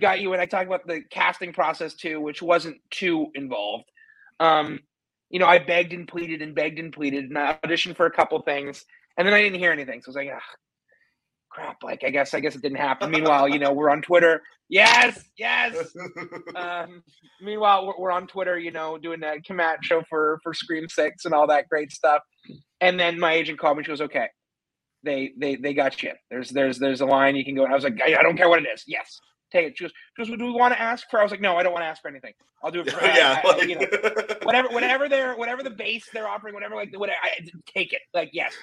got you and I talked about the casting process too, which wasn't too involved. Um, you know, I begged and pleaded and begged and pleaded, and I auditioned for a couple things, and then I didn't hear anything. So I was like, ah, crap. Like, I guess, I guess it didn't happen. meanwhile, you know, we're on Twitter. Yes, yes. Um, meanwhile, we're, we're, on Twitter, you know, doing a Kamat show for for Scream Six and all that great stuff. And then my agent called me. She goes, "Okay, they they they got you. There's there's there's a line you can go." And I was like, "I, I don't care what it is. Yes." Take it. She goes, she goes, do we want to ask for? I was like, no, I don't want to ask for anything. I'll do it for yeah, I, I, you know, whatever, whatever they're, whatever the base they're offering, whatever, like, whatever, I, take it. Like, yes.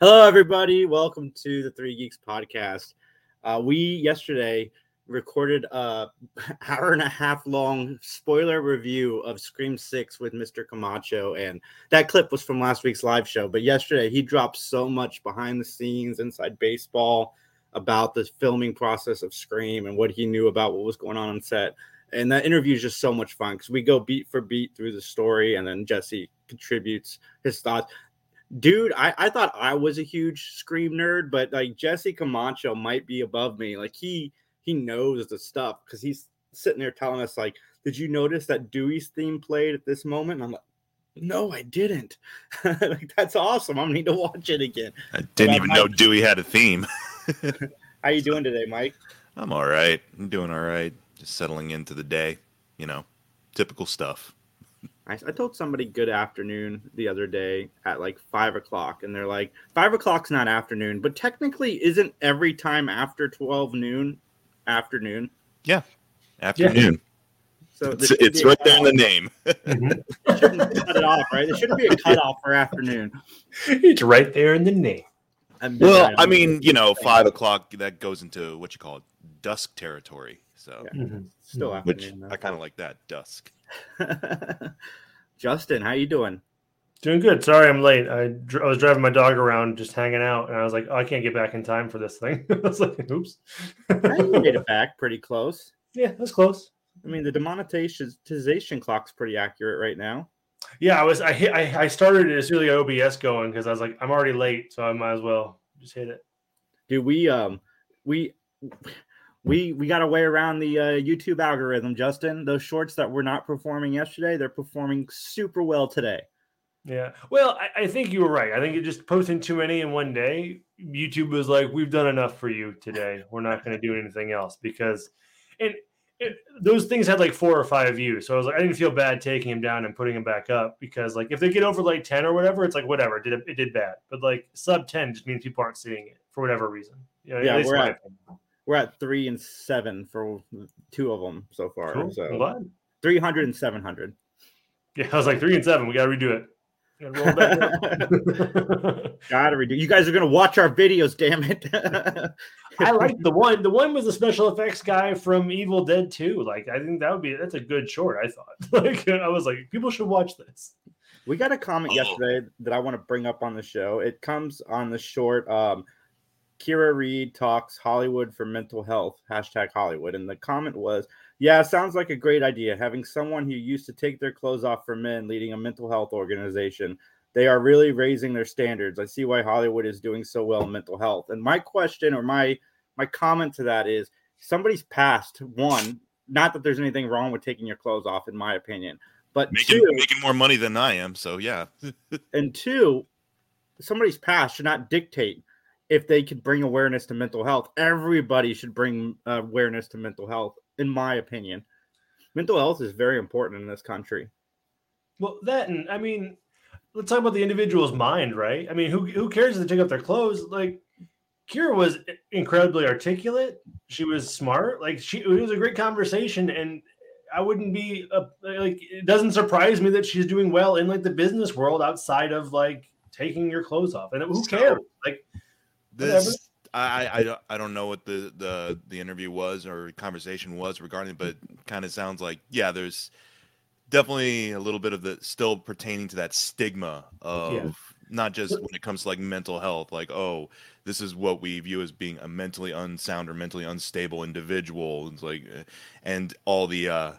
Hello, everybody. Welcome to the Three Geeks podcast. Uh, we yesterday recorded a hour and a half long spoiler review of Scream Six with Mr. Camacho, and that clip was from last week's live show. But yesterday, he dropped so much behind the scenes, inside baseball, about the filming process of Scream and what he knew about what was going on on set. And that interview is just so much fun because we go beat for beat through the story, and then Jesse contributes his thoughts. Dude, I, I thought I was a huge Scream nerd, but like Jesse Camacho might be above me. Like he he knows the stuff because he's sitting there telling us like, "Did you notice that Dewey's theme played at this moment?" And I'm like, "No, I didn't." like that's awesome. I'm need to watch it again. I didn't even know Dewey had a theme. How you doing today, Mike? I'm all right. I'm doing all right. Just settling into the day. You know, typical stuff. I, I told somebody good afternoon the other day at like five o'clock, and they're like, five o'clock's not afternoon, but technically, isn't every time after twelve noon afternoon. Yeah, afternoon. Yeah. So it's, it's right there in the name. mm-hmm. shouldn't cut it off, right? There shouldn't be a cutoff for afternoon. It's right there in the name. well, I mean, you know, five o'clock that goes into what you call dusk territory. So yeah. mm-hmm. still afternoon. Which I kind of like that dusk. Justin, how you doing? Doing good. Sorry, I'm late. I, dr- I was driving my dog around, just hanging out, and I was like, "Oh, I can't get back in time for this thing." I was like, "Oops." I made it back pretty close. Yeah, that's close. I mean, the demonetization clock's pretty accurate right now. Yeah, I was. I hit. I, I started it as really OBS going because I was like, I'm already late, so I might as well just hit it. Dude, we um, we we we got a way around the uh, YouTube algorithm, Justin. Those shorts that were not performing yesterday, they're performing super well today. Yeah. Well, I, I, think you were right. I think it just posting too many in one day, YouTube was like, "We've done enough for you today. We're not going to do anything else." Because, and it, those things had like four or five views, so I was like, I didn't feel bad taking him down and putting him back up because, like, if they get over like ten or whatever, it's like whatever. It did it did bad, but like sub ten just means people aren't seeing it for whatever reason. You know, yeah, we're at, we're at three and seven for two of them so far. Cool. So 300 and 700. Yeah, I was like three and seven. We got to redo it. Gotta redo. You guys are gonna watch our videos, damn it. I like the one. The one was the special effects guy from Evil Dead 2. Like, I think that would be that's a good short. I thought. Like, I was like, people should watch this. We got a comment oh. yesterday that I want to bring up on the show. It comes on the short. Um, Kira Reed talks Hollywood for mental health hashtag Hollywood, and the comment was yeah, sounds like a great idea. Having someone who used to take their clothes off for men leading a mental health organization. They are really raising their standards. I see why Hollywood is doing so well in mental health. And my question or my my comment to that is somebody's past one, not that there's anything wrong with taking your clothes off, in my opinion, but making, two, making more money than I am. So yeah. and two, somebody's past should not dictate if they could bring awareness to mental health. Everybody should bring uh, awareness to mental health in my opinion. Mental health is very important in this country. Well, that and I mean, let's talk about the individual's mind, right? I mean, who who cares if they take off their clothes? Like Kira was incredibly articulate. She was smart. Like she, it was a great conversation, and I wouldn't be a, like. It doesn't surprise me that she's doing well in like the business world outside of like taking your clothes off. And who cares? Like this I, I, don't I don't know what the, the the interview was or conversation was regarding, but kind of sounds like yeah, there's definitely a little bit of the still pertaining to that stigma of yeah. not just when it comes to like mental health, like oh, this is what we view as being a mentally unsound or mentally unstable individual. It's like, and all the uh,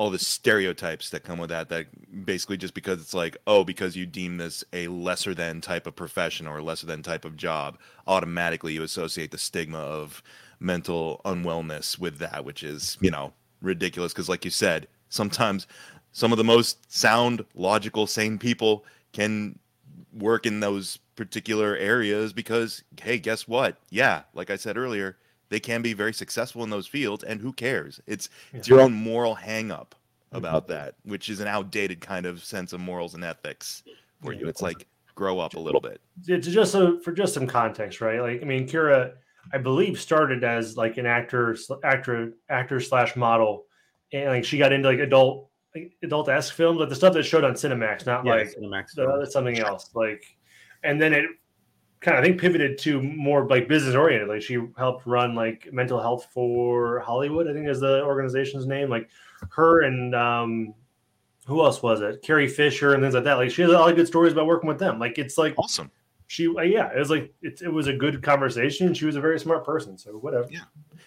all the stereotypes that come with that that basically just because it's like oh because you deem this a lesser than type of profession or lesser than type of job automatically you associate the stigma of mental unwellness with that which is you know ridiculous. Because like you said sometimes some of the most sound logical sane people can work in those particular areas because hey guess what? Yeah like i said earlier they can be very successful in those fields and who cares? It's it's your own moral hang up about mm-hmm. that which is an outdated kind of sense of morals and ethics for you. It's like grow up a little bit. It's just so for just some context, right? Like, I mean, Kira, I believe, started as like an actor, actor, actor slash model, and like she got into like adult, like, adult esque films, like the stuff that showed on Cinemax, not Yeah, like Cinemax the, something else. Like, and then it kind of I think pivoted to more like business oriented. Like she helped run like mental health for Hollywood. I think is the organization's name. Like her and um, who else was it? Carrie Fisher and things like that. Like she has a lot of good stories about working with them. Like it's like awesome she uh, yeah it was like it, it was a good conversation she was a very smart person so whatever Yeah.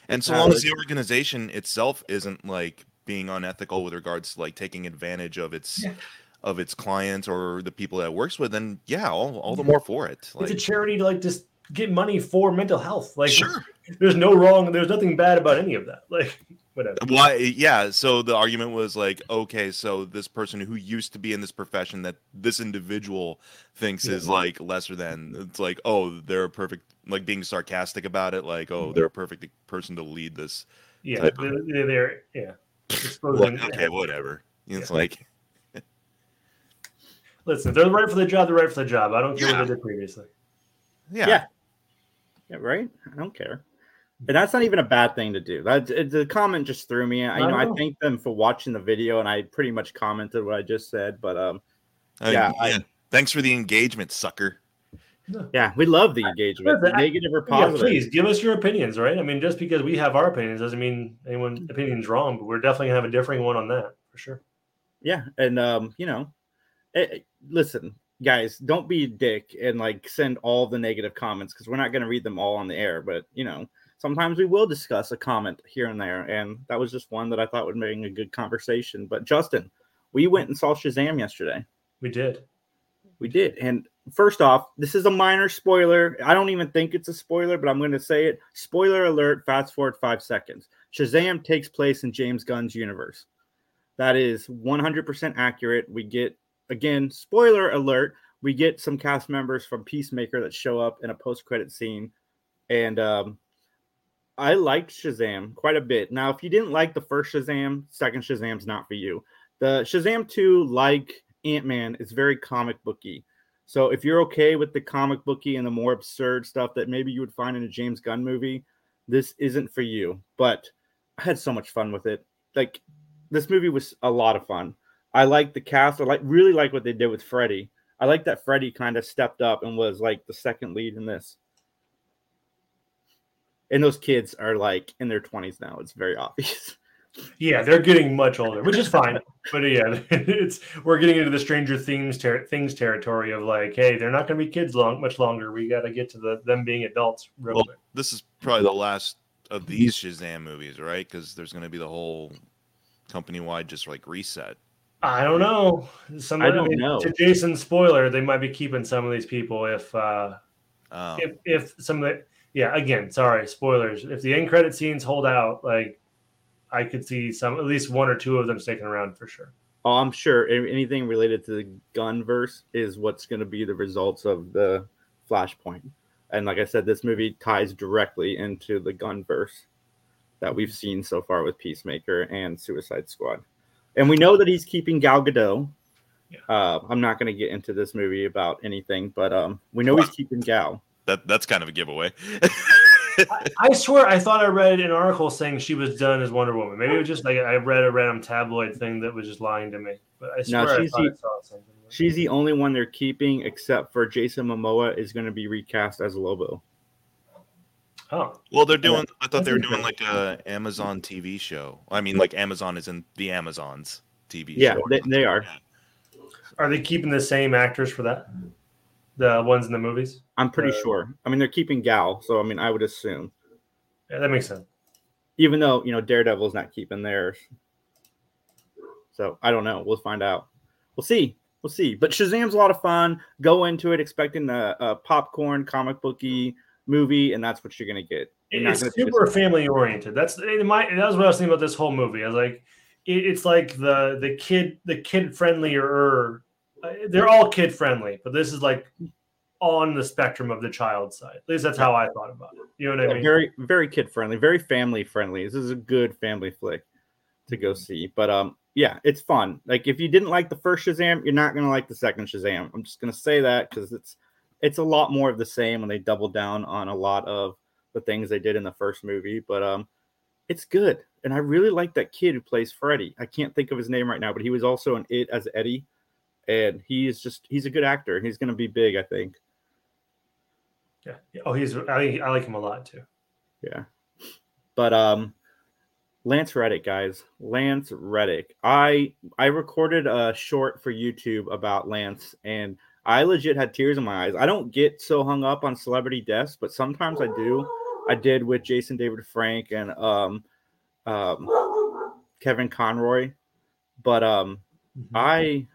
and so Uh, long as the organization itself isn't like being unethical with regards to like taking advantage of its Yeah. Of its clients or the people that it works with then yeah all, all the more for it like it's a charity to like just get money for mental health like sure there's no wrong there's nothing bad about any of that like whatever Why? Yeah. So the argument was like, okay, so this person who used to be in this profession that this individual thinks is like lesser than. It's like, oh, they're a perfect, like being sarcastic about it. Like, oh, mm-hmm. they're a perfect person to lead this. yeah they're, they're, yeah okay, whatever. It's like, listen if they're right for the job they're right for the job i don't care Yeah. what they did previously yeah, Yeah. Yeah, right. I don't care. And that's not even a bad thing to do. That the comment just threw me. I you I know I thank them for watching the video, and I pretty much commented what I just said. But um, I- Yeah, yeah. I- Thanks for the engagement, sucker. yeah, we love the engagement, Listen, I- negative or yeah, positive. please give us your opinions right i mean just because we have our opinions doesn't mean anyone's opinion's wrong but we're definitely gonna have a differing one on that for sure Yeah, and um, you know, eh, eh, listen, guys, don't be a dick and like send all the negative comments because we're not going to read them all on the air. But you know, sometimes we will discuss a comment here and there, and that was just one that I thought would make a good conversation. But Justin, we went and saw Shazam yesterday. we did We did, and first off, this is a minor spoiler. I don't even think it's a spoiler, but I'm going to say it. Spoiler alert! Fast forward five seconds. Shazam takes place in James Gunn's universe. That is 100% accurate. We get again, spoiler alert. We get some cast members from Peacemaker that show up in a post-credit scene, and um, I liked Shazam quite a bit. Now, if you didn't like the first Shazam, second Shazam's not for you. The Shazam 2, like Ant Man, is very comic booky. So if you're okay with the comic booky and the more absurd stuff that maybe you would find in a James Gunn movie, this isn't for you. But I had so much fun with it. Like this movie was a lot of fun. I like the cast. I like really like what they did with Freddy. I like that Freddy kind of stepped up and was like the second lead in this. And those kids are like in their 20s now. It's very obvious. Yeah, they're getting much older, which is fine. but yeah, it's we're getting into the Stranger Things ter- things territory of like, hey, they're not going to be kids long much longer. We got to get to the them being adults real Well, quick. this is probably the last of these Shazam movies, right? Because there's going to be the whole company-wide just like reset. I don't know. Some I don't mean, know. To Jason's spoiler, they might be keeping some of these people if uh Um, if if some of the yeah again sorry spoilers if the end credit scenes hold out like I could see some at least one or two of them sticking around for sure. Oh, I'm sure anything related to the Gunn verse is what's going to be the results of the Flashpoint. And like I said, this movie ties directly into the Gunn verse that we've seen so far with Peacemaker and Suicide Squad. And we know that he's keeping Gal Gadot. Yeah. Uh, I'm not going to get into this movie about anything, but um, we know he's keeping Gal. that that's kind of a giveaway. I, I swear I thought I read an article saying she was done as Wonder Woman. Maybe it was just like I read a random tabloid thing that was just lying to me. But I No, swear I she's thought the- I saw something. She's the only one they're keeping, except for Jason Momoa is going to be recast as Lobo. Oh, well, they're doing. I thought they were doing like a Amazon TV show. I mean, like Amazon is in the Amazons TV Yeah, show. they, they are. are they keeping the same actors for that? The ones in the movies? I'm pretty Uh, sure. I mean, they're keeping Gal, so I mean, I would assume. Yeah, that makes sense. even though you know Daredevil's not keeping theirs. So I don't know. We'll find out. We'll see. We'll see. But Shazam's a lot of fun. Go into it expecting a, a popcorn comic booky movie, and that's what you're gonna get. You're it's super family oriented. That's my. That was what I was thinking about this whole movie. I was like, it, it's like the the kid the kid friendlier. Uh, they're all kid friendly, but this is like on the spectrum of the child side. At least that's how I thought about it. You know what yeah, I mean? Very very kid friendly, very family friendly. This is a good family flick to go see. But um, yeah, it's fun. Like if you didn't like the first Shazam, you're not gonna like the second Shazam. I'm just gonna say that because it's it's a lot more of the same when they double down on a lot of the things they did in the first movie. But um, it's good, and I really like that kid who plays Freddy. I can't think of his name right now, but he was also in It as Eddie, and he is just he's a good actor. and He's gonna be big, I think. Yeah. Oh, he's I, I like him a lot too. Yeah. But um Lance Reddick, guys. Lance Reddick. I I recorded a short for YouTube about Lance and I legit had tears in my eyes. I don't get so hung up on celebrity deaths, but sometimes I do. I did with Jason David Frank and um um Kevin Conroy. But um mm-hmm. I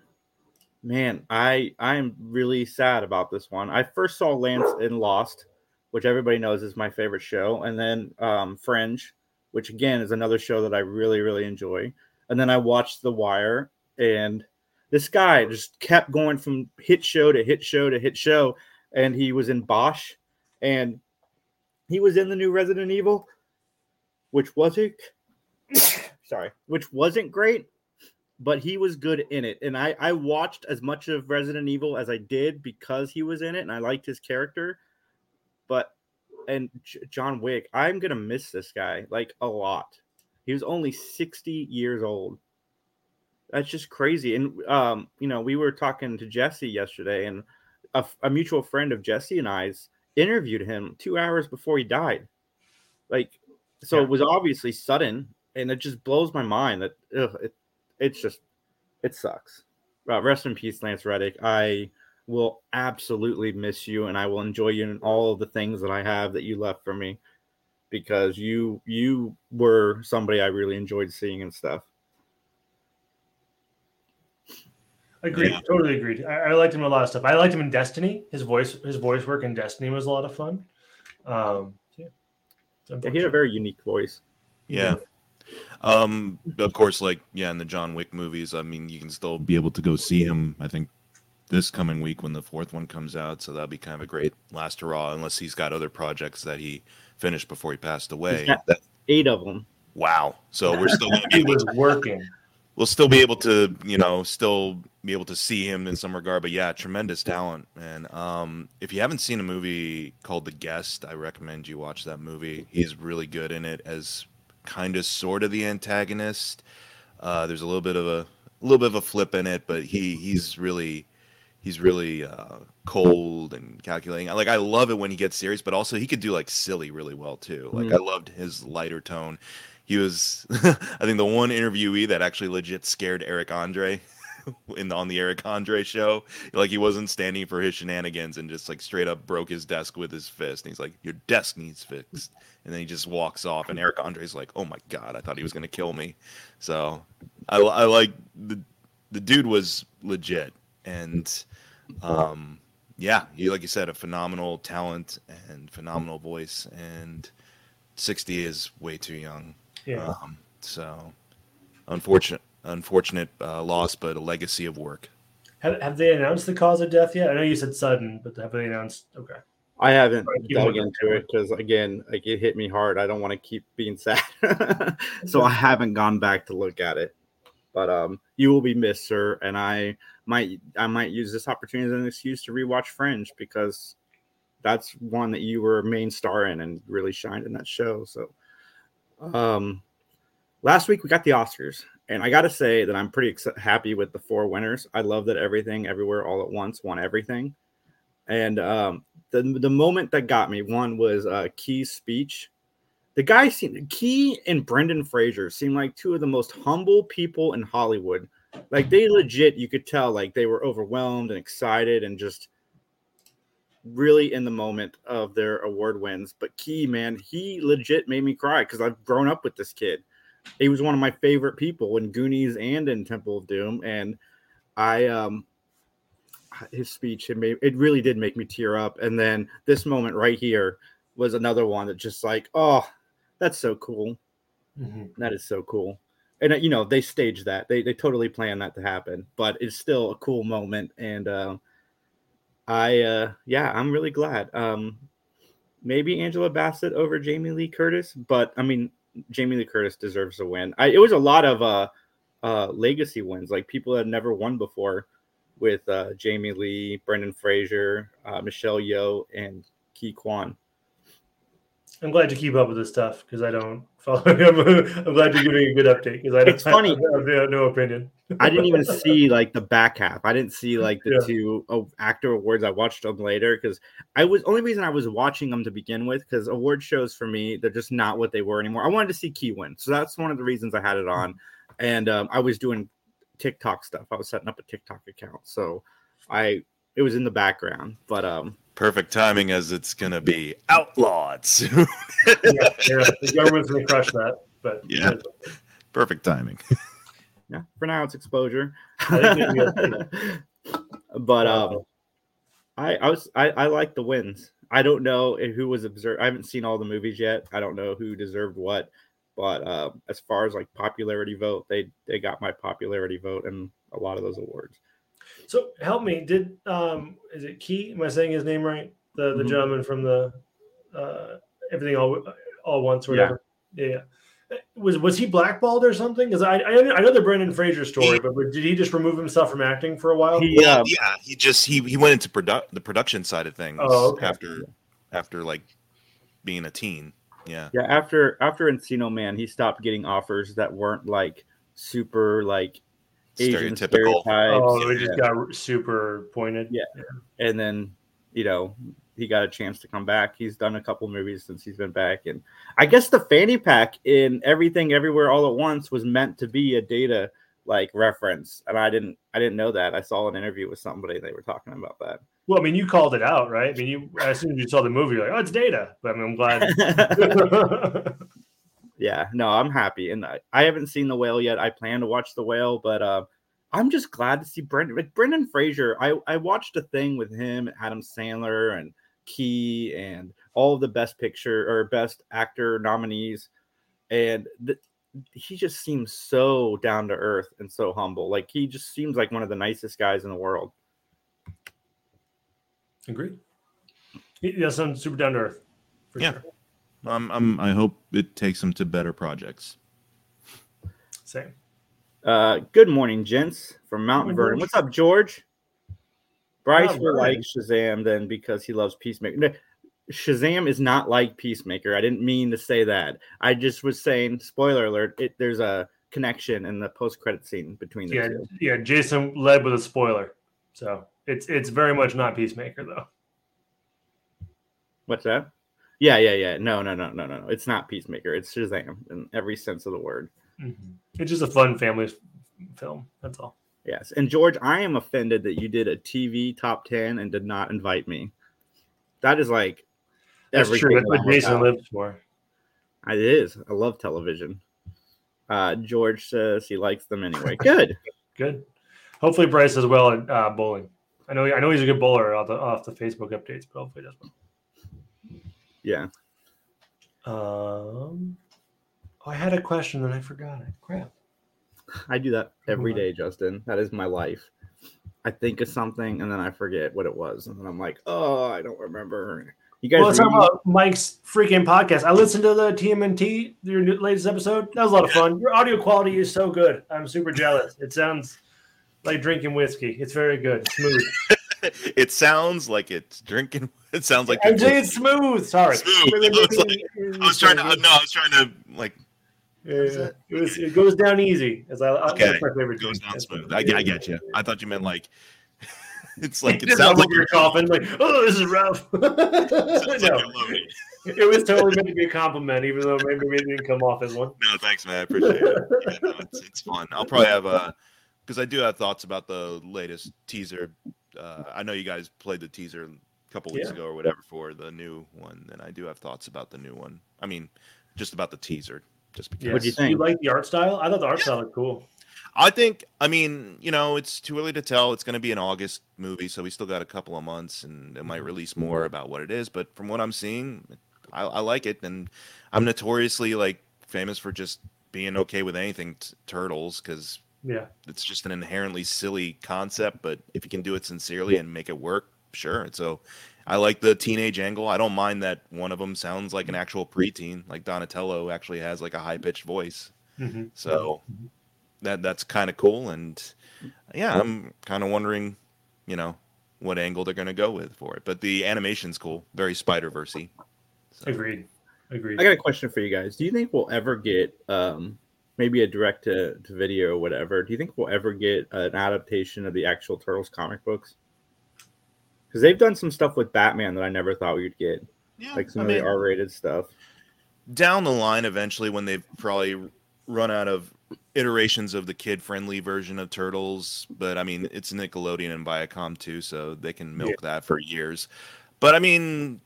man, I I am really sad about this one. I first saw Lance in Lost, which everybody knows is my favorite show, and then um Fringe which again is another show that I really, really enjoy. And then I watched The Wire, and this guy just kept going from hit show to hit show to hit show. And he was in Bosch, and he was in the new Resident Evil, which wasn't sorry, which wasn't great, but he was good in it. And I, I watched as much of Resident Evil as I did because he was in it and I liked his character. But and J- John Wick, I'm gonna miss this guy like a lot. He was only 60 years old. That's just crazy. And um, you know, we were talking to Jesse yesterday, and a, a mutual friend of Jesse and I's interviewed him two hours before he died. Like, so yeah. it was obviously sudden, and it just blows my mind that ugh, it, it's just it sucks. Uh, rest in peace, Lance Reddick. I will absolutely miss you and I will enjoy you in all of the things that I have that you left for me because you you were somebody I really enjoyed seeing and stuff. Agreed, yeah. totally agreed. I, I, liked him in a lot of stuff. I liked him in Destiny. His voice his voice work in Destiny was a lot of fun. Um, yeah. yeah, he had a very unique voice. Yeah. Um, of course, like yeah, in the John Wick movies, I mean, you can still be able to go see him. I think this coming week when the fourth one comes out. So that'll be kind of a great last hurrah, unless he's got other projects that he finished before he passed away. That, eight of them. Wow. So we're still going to be was working. We'll still be able to, you know, still be able to see him in some regard. But yeah, tremendous talent. And um, if you haven't seen a movie called The Guest, I recommend you watch that movie. He's really good in it as kind of sort of the antagonist. Uh, there's a little bit of a, a little bit of a flip in it, but he he's really he's really uh, cold and calculating. Like I love it when he gets serious, but also he could do like silly really well too. Like mm. I loved his lighter tone. He was, I think, the one interviewee that actually legit scared Eric Andre in the, on the Eric Andre show. Like he wasn't standing for his shenanigans and just like straight up broke his desk with his fist. And he's like, "Your desk needs fixed," and then he just walks off. And Eric Andre's like, "Oh my god, I thought he was gonna kill me." So I, I like the the dude was legit and um, yeah, you like you said, a phenomenal talent and phenomenal voice, and sixty is way too young. Yeah. Um, so unfortunate, unfortunate uh, loss, but a legacy of work. Have, have they announced the cause of death yet? I know you said sudden, but have they announced? Okay. I haven't dug into it because again, like it hit me hard. I don't want to keep being sad, so I haven't gone back to look at it. But um, you will be missed, sir, and I might I might use this opportunity as an excuse to rewatch Fringe because that's one that you were a main star in and really shined in that show. So, um, last week we got the Oscars, and I got to say that I'm pretty ex- happy with the four winners. I love that everything, everywhere, all at once won everything. And um, the the moment that got me one was uh, Ke's speech. The guy seemed Ke and Brendan Fraser seemed like two of the most humble people in Hollywood like they legit, you could tell like they were overwhelmed and excited and just really in the moment of their award wins. But Ke, man, he legit made me cry because I've grown up with this kid. he was one of my favorite people in Goonies and in Temple of Doom, and I um his speech it made it really did make me tear up. And then this moment right here was another one that just like, oh, that's so cool. Mm-hmm. That is so cool. And uh, you know, they staged that. They they totally planned that to happen, but it's still a cool moment. And uh, I uh yeah, I'm really glad. Um maybe Angela Bassett over Jamie Lee Curtis, but I mean Jamie Lee Curtis deserves a win. I, it was a lot of uh uh legacy wins, like people that never won before with uh Jamie Lee, Brendan Fraser, uh, Michelle Yeoh, and Ke Quan. I'm glad you keep up with this stuff because I don't follow. I'm, I'm glad you're giving a good update because I don't. It's funny. I have no opinion. I didn't even see like the back half. I didn't see like the Yeah. two oh, actor awards. I watched them later because I was only reason I was watching them to begin with because award shows for me they're just not what they were anymore. I wanted to see Ke win, so that's one of the reasons I had it on. And um, I was doing TikTok stuff. I was setting up a TikTok account, so I it was in the background. But um, Perfect timing as it's gonna be outlawed soon. yeah, yeah, the government's gonna crush that. But Yeah. Perfect timing. yeah, for now it's exposure. I think maybe but um, I I was I, I like the wins. I don't know who was observed. I haven't seen all the movies yet. I don't know who deserved what. But uh, as far as like popularity vote, they they got my popularity vote and a lot of those awards. So help me. Did um is it Ke? Am I saying his name right? The the Mhm. gentleman from the uh everything all all once or Yeah. whatever. Yeah. yeah. Was was he blackballed or something? Because I, I I know the Brendan Fraser story, but did he just remove himself from acting for a while? He Well, uh, yeah, he just he he went into produ- the production side of things Oh, okay. after after like being a teen. Yeah. yeah after after Encino Man, he stopped getting offers that weren't like super like Asian Stereotypical. stereotypes. oh, it just got super pointed. Yeah. and then you know he got a chance to come back. He's done a couple movies since he's been back, and I guess the fanny pack in everything everywhere all at once was meant to be a Data like reference, and I didn't I didn't know that. I saw an interview with somebody they were talking about that. Well, I mean, you called it out, right? I mean, you as soon as you saw the movie, you're like, oh, it's Data. But I mean, I'm glad. yeah, no, I'm happy, and I, I haven't seen the whale yet. I plan to watch the whale, but uh, I'm just glad to see Brendan. Like Brendan Fraser, I I watched a thing with him, Adam Sandler, and Ke, and all of the best picture or best actor nominees, and th- he just seems so down to earth and so humble. Like he just seems like one of the nicest guys in the world. Agreed. Yeah, sounds super down to earth. For Yeah. sure. Um, I'm, I hope it takes him to better projects. Same. Uh, good morning, gents from Mountain Vernon. What's up, George? Bryce will like Shazam then because he loves Peacemaker. No, Shazam is not like Peacemaker. I didn't mean to say that. I just was saying, spoiler alert, it, there's a connection in the post credit scene between the Yeah, two. yeah. Jason led with a spoiler, so it's it's very much not Peacemaker though. What's that? Yeah, yeah, yeah. No, no, no, no, no, no. It's not Peacemaker. It's Shazam in every sense of the word. It's just a fun family film. That's all. Yes. And George, I am offended that you did a TV top 10 and did not invite me. That is like That's true. That's what Jason lives for. It is. I love television. Uh, George says he likes them anyway. Good. Good. Hopefully, Bryce does well at uh, bowling. I know. I know he's a good bowler off the off the Facebook updates, but hopefully, he does well. Yeah. Um, I had a question and I forgot it. Crap. I do that every day, Justin. That is my life. I think of something and then I forget what it was. And then I'm like, oh, I don't remember. You guys Well, let's talk about Mike's freaking podcast. I listened to the TMNT, your latest episode. That was a lot of fun. Your audio quality is so good. I'm super jealous. It sounds like drinking whiskey. It's very good, smooth. it sounds like it's drinking. It sounds like I'm it's it's smooth. Sorry. Smooth. I was like- I was trying to. uh, No, I was trying to like Yeah, is yeah. It, was, it goes down easy. As I, I- Okay. that's my favorite. goes drink. down smooth. I, I get you. I thought you meant like. It's like it Just sounds like you're coughing. Like, oh, this is rough. It sounds like no, you're it was totally meant to be a compliment, even though maybe it didn't come off as one. No, thanks, man. I appreciate it. Yeah, no, it's, it's fun. I'll probably have a because I do have thoughts about the latest teaser. Uh, I know you guys played the teaser a couple weeks Yeah. ago or whatever for the new one, and I do have thoughts about the new one. I mean, just about the teaser. Just because. Yes. What'd you think? You like the art style? I thought the art style looked cool. I think, I mean, you know, it's too early to tell. It's going to be an August movie, so we still got a couple of months, and it might release more about what it is. But from what I'm seeing, I, I like it, and I'm notoriously like famous for just being okay with anything t- turtles because Yeah. it's just an inherently silly concept. But if you can do it sincerely and make it work, sure. So I like the teenage angle. I don't mind that one of them sounds like an actual preteen, like Donatello actually has like a high pitched voice. Mm-hmm. So that that's kind of cool, and yeah, I'm kind of wondering, you know, what angle they're going to go with for it. But the animation's cool, very Spider Versey. Agreed. Agreed. I got a question for you guys. Do you think we'll ever get um, maybe a direct to, to video or whatever? Do you think we'll ever get an adaptation of the actual Turtles comic books? Because they've done some stuff with Batman that I never thought we'd get, Yeah, like some I of mean, the R-rated stuff. down the line, eventually, when they've probably run out of iterations of the kid-friendly version of Turtles, but I mean, it's Nickelodeon and Viacom too, so they can milk that for years. But I mean,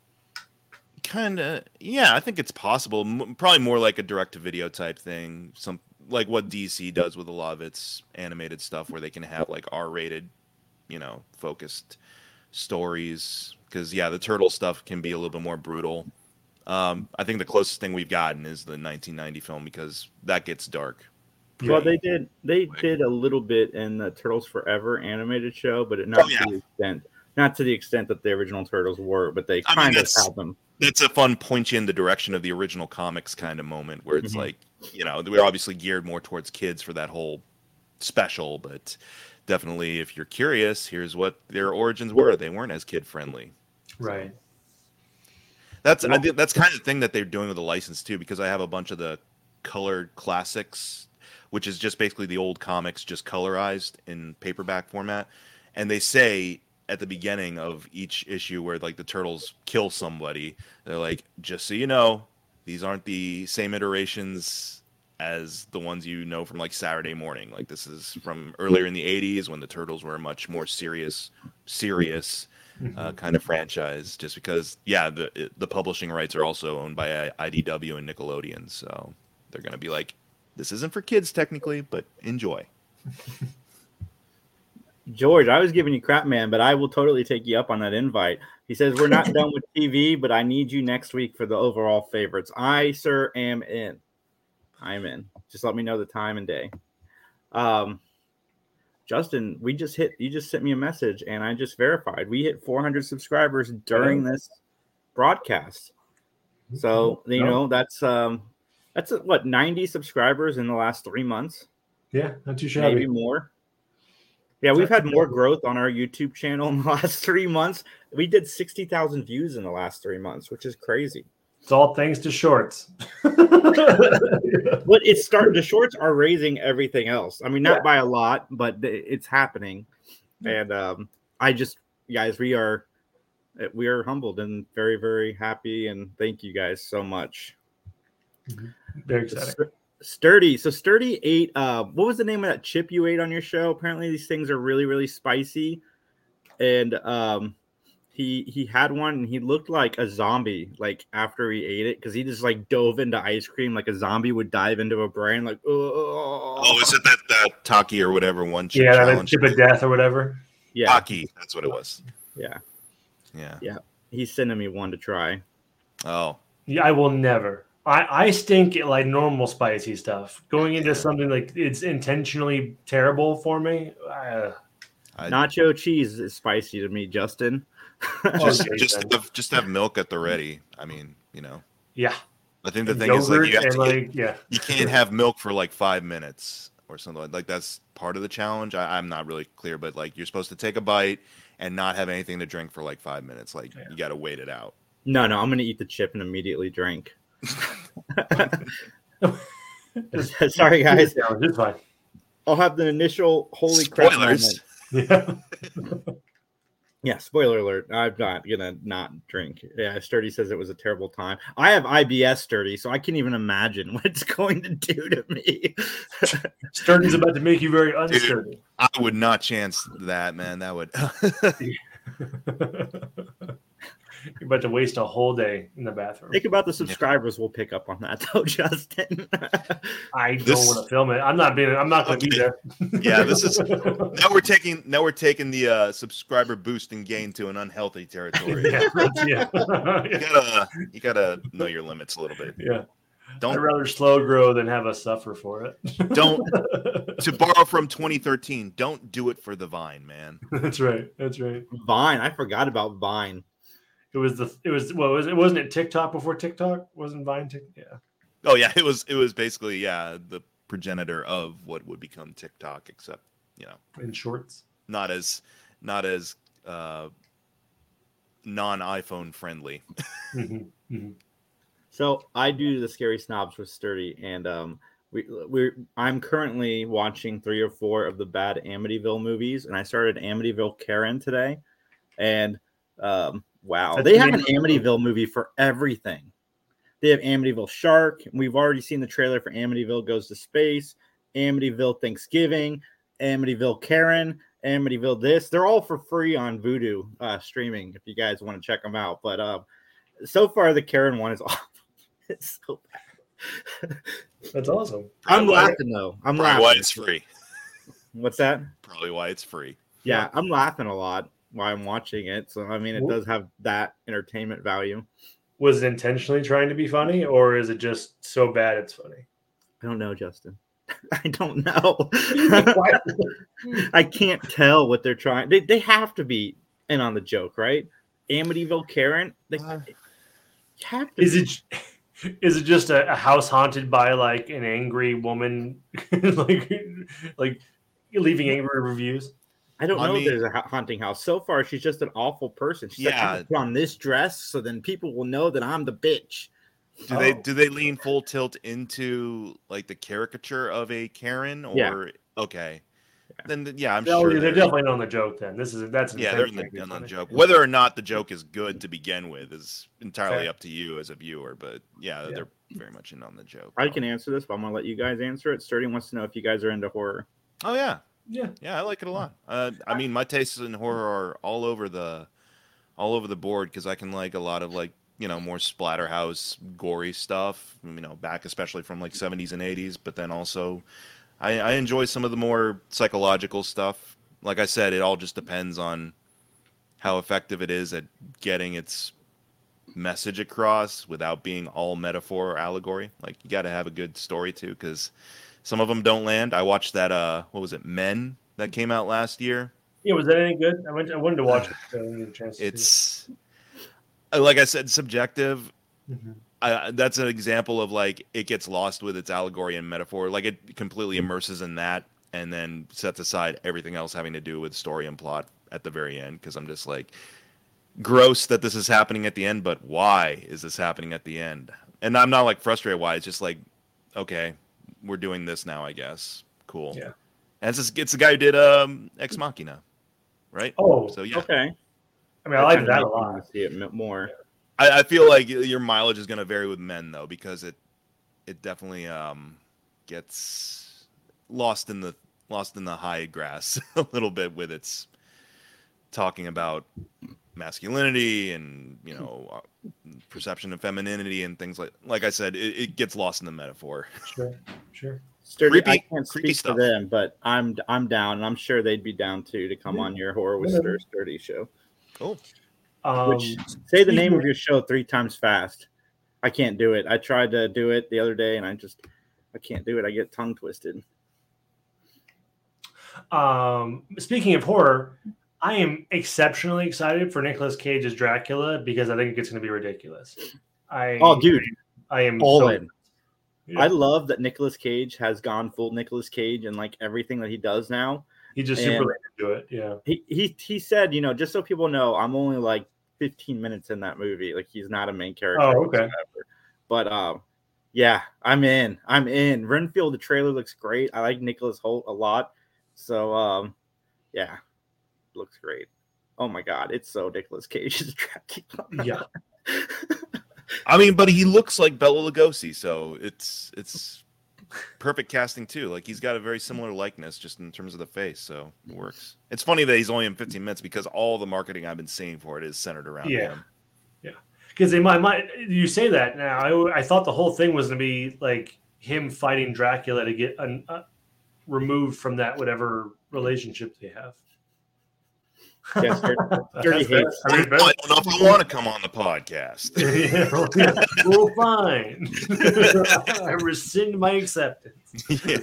kind of, yeah, I think it's possible. M- probably more like a direct-to-video type thing, some like what DC does with a lot of its animated stuff, where they can have like R-rated, you know, focused stories. Because yeah, the turtle stuff can be a little bit more brutal. Um, I think the closest thing we've gotten is the 1990 film because that gets dark. Well, they did they did a little bit in the Turtles Forever animated show, but it not Oh, yeah. to the extent not to the extent that the original Turtles were, but they I mean, kind of that's- had them. That's a fun point you in the direction of the original comics kind of moment where it's Mhm. like, you know, we're obviously geared more towards kids for that whole special, but definitely if you're curious, here's what their origins were. They weren't as kid friendly. Right. That's I think that's kind of the thing that they're doing with the license too, because I have a bunch of the colored classics, which is just basically the old comics just colorized in paperback format. And they say at the beginning of each issue where like the turtles kill somebody, they're like, just so you know, these aren't the same iterations as the ones you know from like Saturday morning. Like this is from earlier in the 80s when the turtles were a much more serious serious uh, kind of franchise just because yeah the the publishing rights are also owned by IDW and Nickelodeon so they're going to be like this isn't for kids technically but enjoy George, I was giving you crap, man, but I will totally take you up on that invite. He says we're not done with TV, but I need you next week for the overall favorites. I, sir, am in. I'm in. Just let me know the time and day. Um, Justin, we just hit. You just sent me a message, and I just verified we hit 400 subscribers during this broadcast. So you Oh. know that's um, that's what 90 subscribers in the last three months Yeah, not too shabby. maybe more. Yeah, we've had more growth on our YouTube channel in the last three months. We did 60,000 views in the last three months, which is crazy. It's all thanks to shorts. But it's starting, the shorts are raising everything else. I mean, not Yeah. by a lot, but it's happening. And um, I just, guys, we are, uh, we are humbled and very, very happy. And thank you guys so much. Very exciting. St- Sturdy. So Sturdy ate uh what was the name of that chip you ate on your show? Apparently these things are really, really spicy. And um he he had one and he looked like a zombie like after he ate it because he just like dove into ice cream like a zombie would dive into a brain like oh, oh is it that that Taki or whatever one chip Yeah, that challenge chip of death or whatever. yeah. Taki that's what it was. Yeah. Yeah. Yeah. He's sending me one to try. Oh. Yeah, I will never. I, I stink at like normal spicy stuff. Going into something like it's intentionally terrible for me. Uh, I, nacho cheese is spicy to me Justin just just then. have, just have milk at the ready I mean you know yeah, I think the thing is yogurt like you have and to get, yeah, you can't have milk for like five minutes or something like, like that's part of the challenge I, i'm not really clear but like you're supposed to take a bite and not have anything to drink for like five minutes like Yeah. you got to wait it out no no i'm gonna eat the chip and immediately drink sorry guys it's fine. I'll have the initial holy crap Spoilers. moment. Yeah, Yeah, spoiler alert. I'm not gonna not drink. Yeah, Sturdy says it was a terrible time. I have IBS, Sturdy, so I can't even imagine what it's going to do to me. Sturdy's about to make you very unsturdy. i would not chance that man that would You're about to waste a whole day in the bathroom. Think about the subscribers we'll pick up on that though, Justin. I don't This- want to film it. I'm not being. I'm not going to be there. Yeah, this is now we're taking now we're taking the uh, subscriber boost and gain to an unhealthy territory. yeah, yeah. You gotta you gotta know your limits a little bit. yeah. Don't, I'd Don't rather slow grow than have us suffer for it. don't to borrow from 2013. Don't do it for the vine, man. that's right. That's right. Vine, I forgot about Vine. It was the. It was. What was it? Wasn't it TikTok before TikTok? Wasn't Vine? Tik yeah. Oh yeah, it was it was basically yeah the progenitor of what would become TikTok, except you know In shorts. not as not as uh, non iPhone friendly. Mhm, mhm. So I do the scary snobs with Sturdy, and um, we we're I'm currently watching three or four of the bad Amityville movies, and I started Amityville Karen today, and um, wow, That's they have an name of the Amityville movie for everything. They have Amityville Shark. We've already seen the trailer for Amityville Goes to Space, Amityville Thanksgiving, Amityville Karen, Amityville this. They're all for free on Vudu uh, streaming if you guys want to check them out. But uh, so far, the Karen one is awful. It's so bad. That's awesome. I'm Probably laughing though. I'm Probably laughing. why it's free. What's that? Probably why it's free. Yeah, I'm laughing a lot while I'm watching it. So I mean, it does have that entertainment value. Was it intentionally trying to be funny, or is it just so bad it's funny? I don't know, Justin. I don't know. I can't tell what they're trying. They, they have to be in on the joke, right? Amityville Karen. They Uh, have to. Is be. it is it just a, a house haunted by like an angry woman, like like leaving angry reviews? I don't I know. if mean- there's a haunting house. So far, she's just an awful person. She's Yeah. "I'm put on this dress, so then people will know that I'm the bitch. Do they Oh. do they lean full tilt into like the caricature of a Karen or Yeah. okay? Then th- yeah, I'm No, sure they're they're- definitely on the joke. Then this is that's yeah they're in intentionally the, in the joke. Whether or not the joke is good to begin with is entirely Fair. up to you as a viewer. But yeah, Yeah. they're very much in on the joke. I can answer this, but I'm gonna let you guys answer it. Sturdy wants to know if you guys are into horror. Oh yeah, Yeah, yeah, I like it a lot. Uh, I mean, my tastes in horror are all over the all over the board because I can like a lot of like you know more splatterhouse gory stuff. You know, back especially from like 70s and 80s, but then also I, I enjoy some of the more psychological stuff. Like I said, it all just depends on how effective it is at getting its message across without being all metaphor or allegory. Like you got to have a good story too, because some of them don't land. I watched that. Uh, what was it? Men that came out last year. yeah. Was that any good? I went. I wanted to watch it. So I didn't get a chance It's uh, like I said, subjective. Mhm. I, that's an example of like it gets lost with its allegory and metaphor. Like it completely immerses in that, and then sets aside everything else having to do with story and plot at the very end. Because I'm just like, gross that this is happening at the end, but why is this happening at the end? And I'm not like frustrated why. It's just like, okay, we're doing this now. I guess cool. Yeah. And it's just, it's the guy who did um Ex Machina, right? Oh, So yeah, Okay, I mean, I like that a lot. wanna See it more. I, I feel like your mileage is going to vary with men though because it it definitely um gets lost in the lost in the high grass a little bit with its talking about masculinity and you know uh, perception of femininity and things like like I said it, it gets lost in the metaphor. Sure, sure. Sturdy, I can't speak stuff. for them, but I'm I'm down, and I'm sure they'd be down too to come Yeah. on your horror with Whatever. Sturdy show. Cool. Um, Which say the name of your show three times fast. I can't do it. I tried to do it the other day, and I just I can't do it. I get tongue twisted. Um, speaking of horror, I am exceptionally excited for Nicolas Cage's Dracula because I think it's going to be ridiculous. I Oh, dude, I am all so- in. Yeah. I love that Nicolas Cage has gone full Nicolas Cage and like everything that he does now. He just and- super into it. Yeah. He he he said, you know, just so people know, I'm only like 15 minutes in that movie. Like he's not a main character. Oh, okay. whatsoever. But um, yeah, I'm in. I'm in. Renfield, the trailer looks great. I like Nicholas Hoult a lot. So um, yeah, looks great. Oh my god, it's so Nicolas Cage's Dracula. Yeah. I mean, but he looks like Bela Lugosi, so it's it's perfect casting too. Like he's got a very similar likeness, just in terms of the face, so it works. It's funny that he's only in 15 minutes because all the marketing I've been seeing for it is centered around Yeah. him. because in my mind, you say that now. I, I thought the whole thing was going to be like him fighting Dracula to get un, uh, removed from that whatever relationship they have. Yes, Dirty That's hates- I mean, I don't know if I want to come on the podcast. yeah, well, fine. I rescind my acceptance. yeah.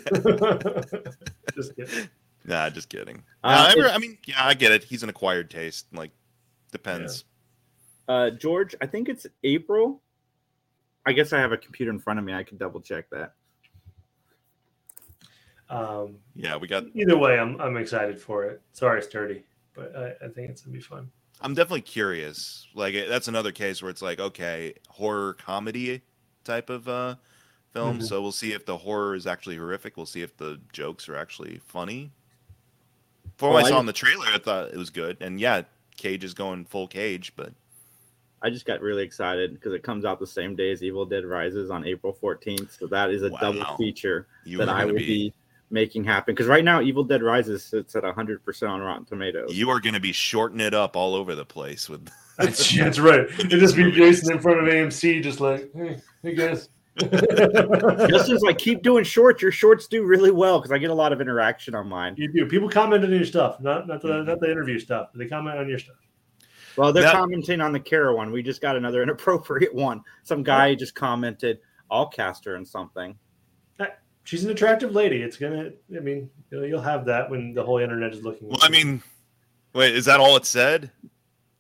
Just kidding. Nah, just kidding. Uh, Nah, I, I mean, yeah, I get it. He's an acquired taste. Like, depends. Uh, George, I think it's April. I guess I have a computer in front of me. I can double check that. Um, Yeah, we got. either way, I'm I'm excited for it. Sorry, sturdy, but I, I think it's gonna be fun. I'm definitely curious. Like, that's another case where it's like, okay, horror comedy type of uh film. Mhm. So we'll see if the horror is actually horrific. We'll see if the jokes are actually funny. For what Well, I saw I- in the trailer, I thought it was good. And yeah, Cage is going full Cage, but I just got really excited because it comes out the same day as Evil Dead Rises on April 14th. So that is a double feature you that I will be, be making happen. Because right now, Evil Dead Rises sits at 100% on Rotten Tomatoes. you are gonna be shorting it up all over the place with. That's, that's right. It just be Jason in front of AMC, just like, hey, hey guys. Justin's like, keep doing shorts. Your shorts do really well because I get a lot of interaction on mine. you do. People comment on your stuff, not not the not the interview stuff. They comment on your stuff. Well, they're That- commenting on the Kara one. We just got another inappropriate one. Some guy oh. just commented, I'll cast her in something. She's an attractive lady. It's gonna. I mean, you'll, you'll have that when the whole internet is looking. Well, I mean, wait, is that all it said?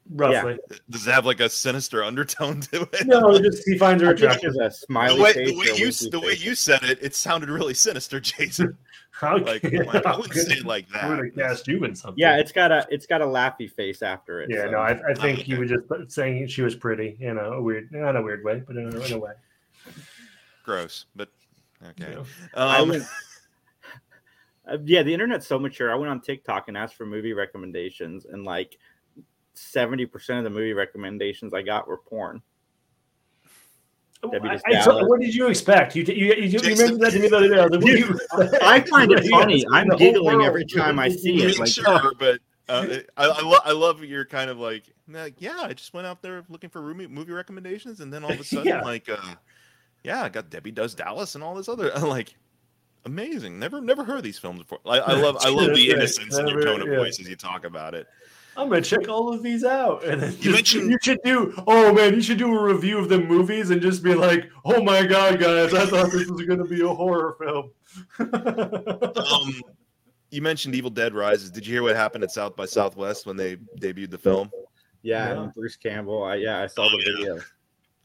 roughly. Does it have like a sinister undertone to it? No, just he finds her attractive. there's a smiley The way, face the way you winky the way face. you said it, it sounded really sinister, Jason. How Like, like, I wouldn't say it like I'm gonna that. cast you in something. Yeah, it's got a it's got a laughy face after it. yeah. so. No, I, I think okay. he was just saying she was pretty. You know, a weird, not a weird way, but in a, in a way. Gross, but you okay. know. I Um, went- Uh, yeah, the internet's so mature. I went on TikTok and asked for movie recommendations, and like seventy percent of the movie recommendations I got were porn. I, I told- Dallas. what did you expect? You you, you, you Jason- mentioned that to me the other day. I was like, you- I find it funny. I'm giggling every time I see it. Like, sure, but uh, I, I, lo- I love your kind of like, like, yeah, I just went out there looking for movie, movie recommendations, and then all of a sudden, Yeah. like, uh, yeah, I got Debbie Does Dallas and all this other, like, amazing. Never, never heard of these films before. I, I love, I love the right. innocence in your tone of yeah. voice as you talk about it. I'm gonna check all of these out. And then You just- mentioned- you should do. Oh man, you should do a review of the movies and just be like, "Oh my god, guys, I thought this was gonna be a horror film." Um, you mentioned Evil Dead Rises. Did you hear what happened at South by Southwest when they debuted the film? yeah, Yeah. and Bruce Campbell. I, yeah, I saw the Oh, yeah. video.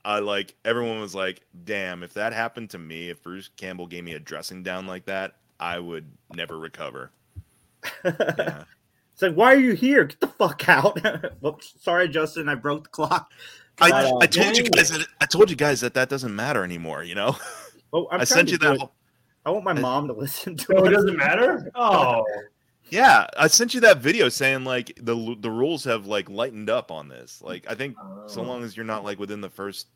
I like everyone was like, "Damn, if that happened to me, if Bruce Campbell gave me a dressing down like that, I would never recover." Yeah. It's like, why are you here? Get the fuck out! Whoops, sorry, Justin, I broke the clock. I, uh, I told you guys that I told you guys that that doesn't matter anymore. You know, Oh, I'm i sent you that. whole- I want my I- mom to listen to so it it. doesn't matter. Oh, Yeah, I sent you that video saying like the the rules have like lightened up on this. Like I think so Oh. long as you're not like within the first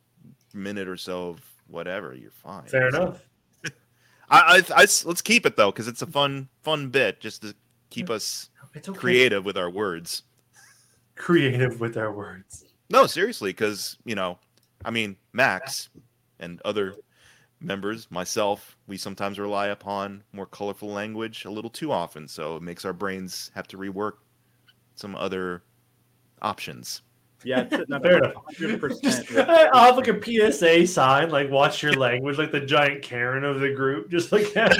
minute or so of whatever, you're fine. fair So, enough. I, I, I let's keep it though because it's a fun fun bit just to keep us okay. creative with our words. creative with our words. No, seriously, because you know, I mean, Max and other members, myself, we sometimes rely upon more colorful language a little too often, so it makes our brains have to rework some other options. Yeah, it's Fair enough. 100%. Just, I'll have like a PSA sign, like "Watch your language," like the giant Karen of the group, just like that.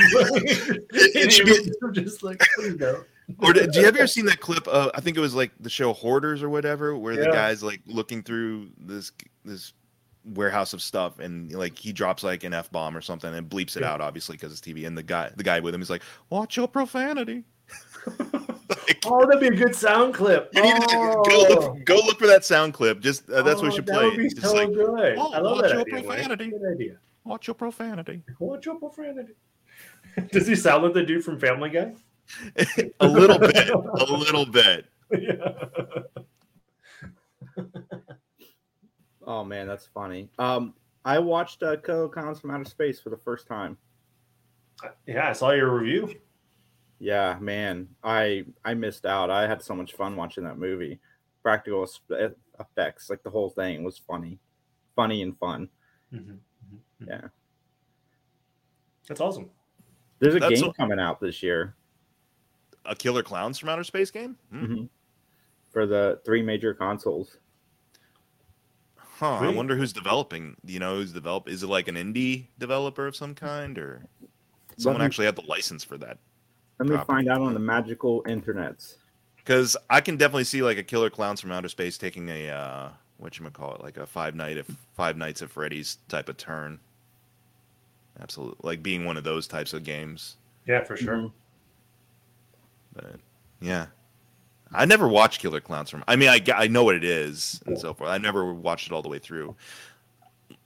It be- just like please no. Or do, do you have ever seen that clip? Uh, I think it was like the show Hoarders or whatever, where the guy's like looking through this this warehouse of stuff, and like he drops like an f bomb or something, and bleeps it Yeah. out, obviously because it's TV. And the guy the guy with him is like, "Watch your profanity." Like, Oh, that'd be a good sound clip. You need to Oh, go look, go look for that sound clip. Just uh, that's what oh, we should that play. Would be Just so like, good. oh, I love watch that your idea. Profanity. Good idea. watch your profanity. Watch your profanity. Does he sound like the dude from Family Guy? a little bit, a little bit. yeah. Oh man, that's funny. Um, I watched uh, Killer Klowns from Outer Space for the first time. Yeah, I saw your review. Yeah, man, I I missed out. I had so much fun watching that movie. Practical effects, like the whole thing, was funny. funny and fun. Mhm, mhm, mhm. Yeah. That's awesome. There's a That's game a- coming out this year A Killer Klowns from Outer Space game? Hmm. mhm, for the three major consoles. Huh. I wonder who's developing. You know who's develop? Is it like an indie developer of some kind, or someone me- actually had the license for that? Let me property. find out on the magical internets. Because I can definitely see like a Killer Klowns from Outer Space taking a uh, what you call it, like a Five Night at Five Nights at Freddy's type of turn. Absolutely, like being one of those types of games. Yeah, for sure. Mhm. But yeah, I never watched Killer Klowns from. I mean, I, I know what it is and so forth. I never watched it all the way through.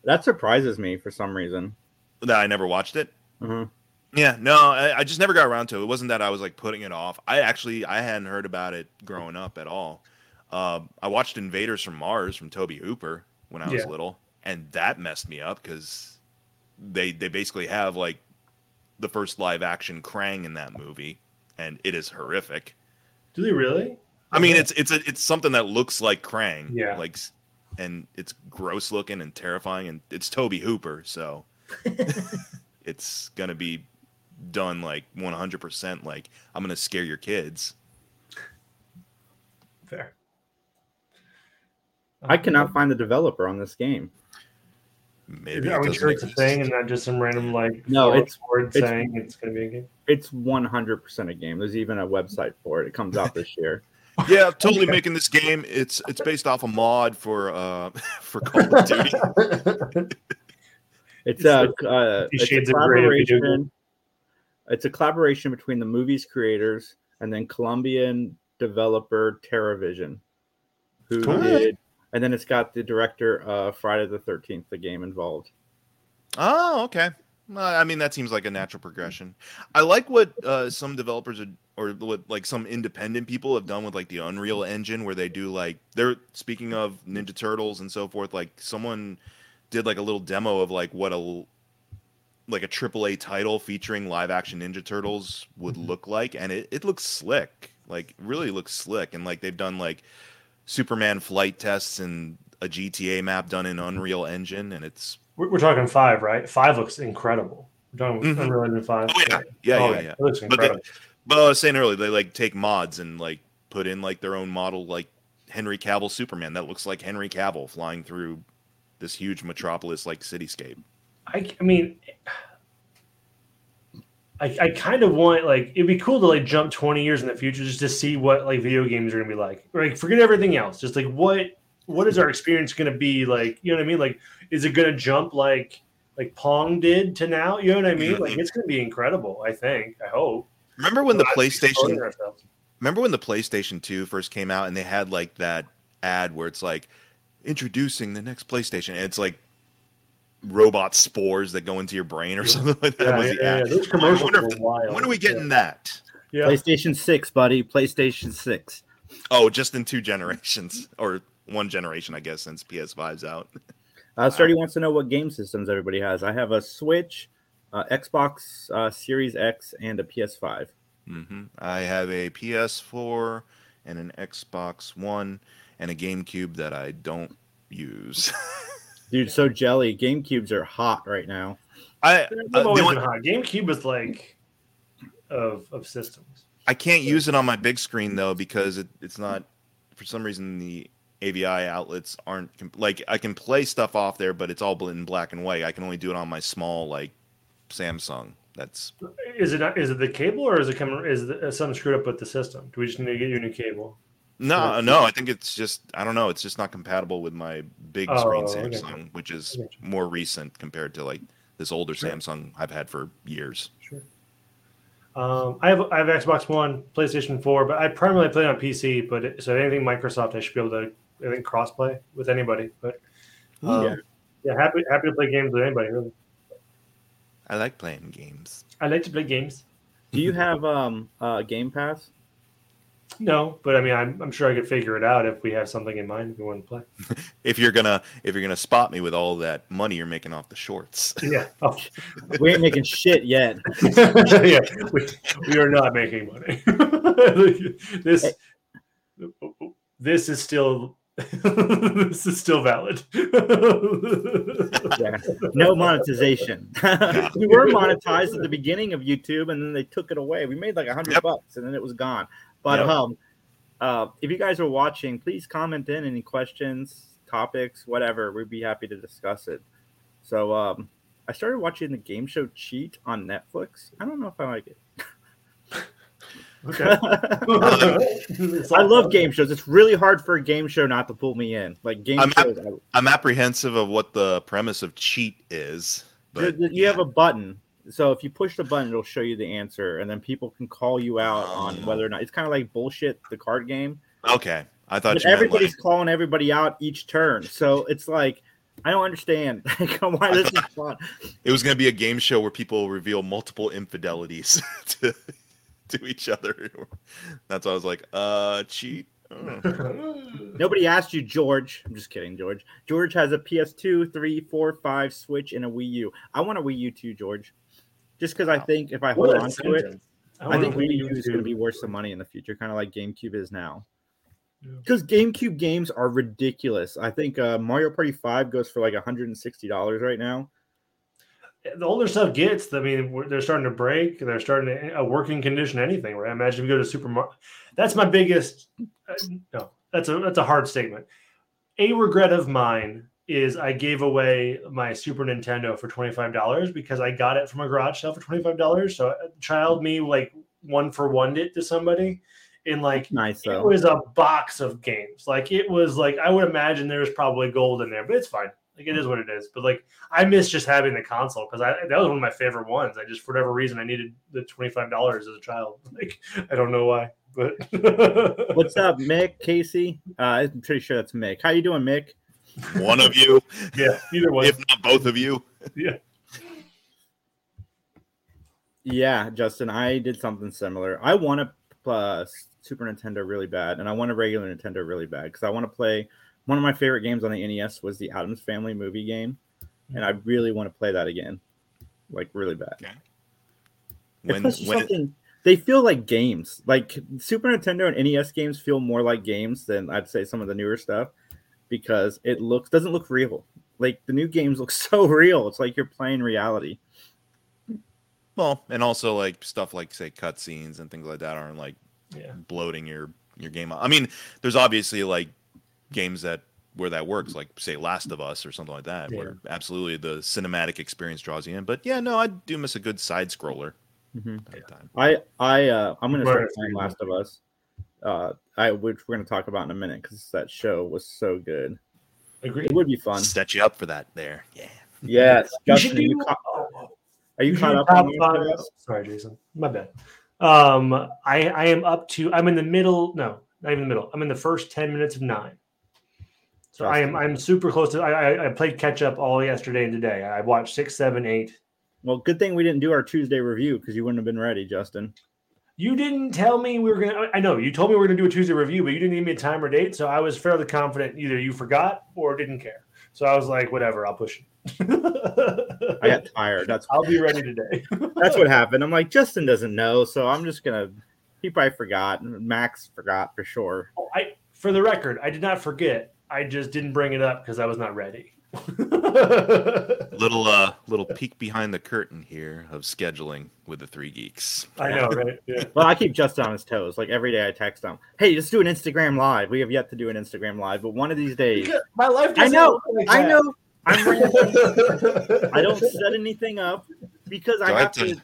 That surprises me for some reason. That I never watched it. Mhm. Yeah, no, I, I just never got around to it. It wasn't that I was like putting it off. I actually I hadn't heard about it growing up at all. Uh, I watched Invaders from Mars from Tobe Hooper when I was Yeah. little, and that messed me up because they they basically have like the first live action Krang in that movie, and it is horrific. Do they really? I mean, Okay. it's it's a, it's something that looks like Krang, Yeah. like, and it's gross looking and terrifying, and it's Tobe Hooper, so it's gonna be done like 100%. Like I'm gonna scare your kids. fair. I cannot find the developer on this game. Maybe Are it we sure it's a thing and not just some random like No, it's- word it's- saying it's going to be a game? It's 100% a game. There's even a website for it. It comes out this year. Yeah, totally making this game. It's it's based off a mod for uh for Call of Duty. It's It's a, like uh, it's a Shades of Grey of video collaboration. It's a collaboration between the movie's creators and then Colombian developer Teravision, who Cool. did, and then it's got the director of Friday the Thirteenth, the game involved. Oh, okay. Well, I mean, that seems like a natural progression. I like what uh, some developers are, or what like some independent people have done with like the Unreal Engine, where they do like they're speaking of Ninja Turtles and so forth. Like someone did like a little demo of like what a like a AAA title featuring live action Ninja Turtles would look like, and it, it looks slick. Like really looks slick, and like they've done like Superman flight tests and a GTA map done in Unreal Engine, and it's We're, we're talking five, right? Five looks incredible. We're talking Mhm. Unreal Engine five. Oh, yeah. yeah, Oh, yeah, yeah. Looks But they- But I was saying earlier, they like take mods and like put in like their own model, like Henry Cavill Superman that looks like Henry Cavill flying through this huge metropolis like cityscape. I, I mean, I, I kind of want like it'd be cool to like jump 20 years in the future just to see what like video games are gonna be like. Like forget everything else. Just like what what is our experience gonna be like? You know what I mean? Like is it gonna jump like like Pong did to now? You know what I mean? Like it's gonna be incredible. I think. I hope. Remember when the PlayStation? Remember when the PlayStation Two first came out and they had like that ad where it's like introducing the next PlayStation, and it's like robot spores that go into your brain or something like that. Yeah, was yeah, the yeah, ad. Those I commercials wonder were if wild. when are we getting that? Yeah. PlayStation Six, buddy. PlayStation Six. Oh, just in two generations or one generation, I guess, since PS5's out. Uh, Sturdy wants to know what game systems everybody has. I have a Switch, uh, Xbox uh, Series X, and a PS5. hmm I have a PS4 and an Xbox One and a GameCube that I don't use. Dude, so jelly. GameCubes are hot right now. I They've uh, always only- been hot. GameCube was like of of systems. I can't use it on my big screen though because it, it's not for some reason the AVI outlets aren't like I can play stuff off there, but it's all bl- in black and white. I can only do it on my small like Samsung. That's Is it not, is it the cable or is it coming? Is, the, is something screwed up with the system? Do we just need to get you a new cable? No, no. I think it's just I don't know. It's just not compatible with my big screen Oh, okay. Samsung, which is I get you. more recent compared to like this older Sure. Samsung I've had for years. Sure. Um, I have I have Xbox One, PlayStation Four, but I primarily play on PC. But it, so anything Microsoft, I should be able to I think crossplay with anybody. But um, Yeah. yeah. happy happy to play games with anybody. Really, I like playing games. I like to play games. Do you have um uh, Game Pass? No, but I mean, I'm, I'm sure I could figure it out if we have something in mind we want to play. If you're gonna if you're gonna spot me with all that money you're making off the shorts. Yeah. Oh. We ain't making shit yet. yeah, we, we are not making money. this this is still this is still valid. Yeah. No monetization. we were monetized at the beginning of YouTube, and then they took it away. We made like a hundred Yep. bucks, and then it was gone. But Yep. um, uh, if you guys are watching, please comment in any questions, topics, whatever. We'd be happy to discuss it. So um, I started watching the game show Cheat on Netflix. I don't know if I like it. okay. I love game shows. It's really hard for a game show not to pull me in. Like game I'm not- shows, I- I'm apprehensive of what the premise of cheat is. But you you have a button. So if you push the button, it'll show you the answer, and then people can call you out on Oh. whether or not it's kind of like bullshit the card game. okay. I thought But you meant everybody's like, calling everybody out each turn, so it's like I don't understand like, why this is fun. it was going to be a game show where people reveal multiple infidelities to to each other. That's why I was like, uh, cheat. Nobody asked you, George. I'm just kidding, George. George has a PS2, 3, 4, 5 Switch, and a Wii U. I want a Wii U too, George. Just because I think if I hold on to it, sentence. I think Wii U is going to be worth some money in the future, kind of like GameCube is now. Yeah. Because GameCube games are ridiculous. I think uh, Mario Party 5 goes for like $160 right now. the older stuff gets, I mean, they're starting to break. They're starting to a working condition, anything. Right? Imagine if you go to supermarket. That's my biggest. Uh, no, that's a that's a hard statement. A regret of mine is I gave away my Super Nintendo for twenty five dollars because I got it from a garage sale for twenty five dollars. So uh, child me like one for one it to somebody, and like Nice it was a box of games. Like it was like I would imagine there's probably gold in there, but it's fine. Like it is what it is. But like I miss just having the console because I that was one of my favorite ones. I just for whatever reason I needed the twenty five dollars as a child. Like I don't know why, but What's up, Mick? Casey? Uh, I'm pretty sure that's Mick. How you doing, Mick? One of you, yeah, either way. if not both of you. yeah, Yeah, Justin, I did something similar. I want a uh, Super Nintendo really bad, and I want a regular Nintendo really bad because I want to play. One of my favorite games on the NES was the Addams Family movie game, and I really want to play that again, like really bad. When when something they feel like games. Like Super Nintendo and NES games feel more like games than I'd say some of the newer stuff because it looks doesn't look real. Like the new games look so real. It's like you're playing reality. well, and also like stuff like say cutscenes and things like that aren't like yeah. bloating your your game. I mean, there's obviously like games that where that works, like say Last of Us or something like that, where absolutely the cinematic experience draws you in. But yeah, no, I do miss a good side scroller Mhm. at. I I uh, I'm gonna Right. start playing Last of Us. Uh, I which we're gonna talk about in a minute because that show was so good. Agree. It would be fun. Set you up for that there. Yeah. Yes, You Justin, are you, do- ca- are you You caught up top on five- Last of Us? Sorry, Jason. My bad. Um, I I am up to. I'm in the middle. No, not even the middle. I'm in the first ten minutes of nine. So I am. I'm super close to. I I, I played catch up all yesterday and today. I watched six, seven, eight. Well, good thing we didn't do our Tuesday review because you wouldn't have been ready, Justin. You didn't tell me we were gonna. I know you told me we were gonna do a Tuesday review, but you didn't give me a time or date. So I was fairly confident either you forgot or didn't care. So I was like, whatever, I'll push it. I got tired. That's I'll be ready today. that's what happened. I'm like Justin doesn't know, so I'm just gonna. He probably forgot. Max forgot for sure. Oh, I, for the record, I did not forget. I just didn't bring it up because I was not ready. Little uh little peek behind the curtain here of scheduling with the three geeks. I know, right? Yeah. Well, I keep Justin on his toes. Like every day, I text him, "Hey, let's do an Instagram live." We have yet to do an Instagram live, but one of these days, My life. I know, like I know. I'm. I don't set anything up because I Do I have have to- to.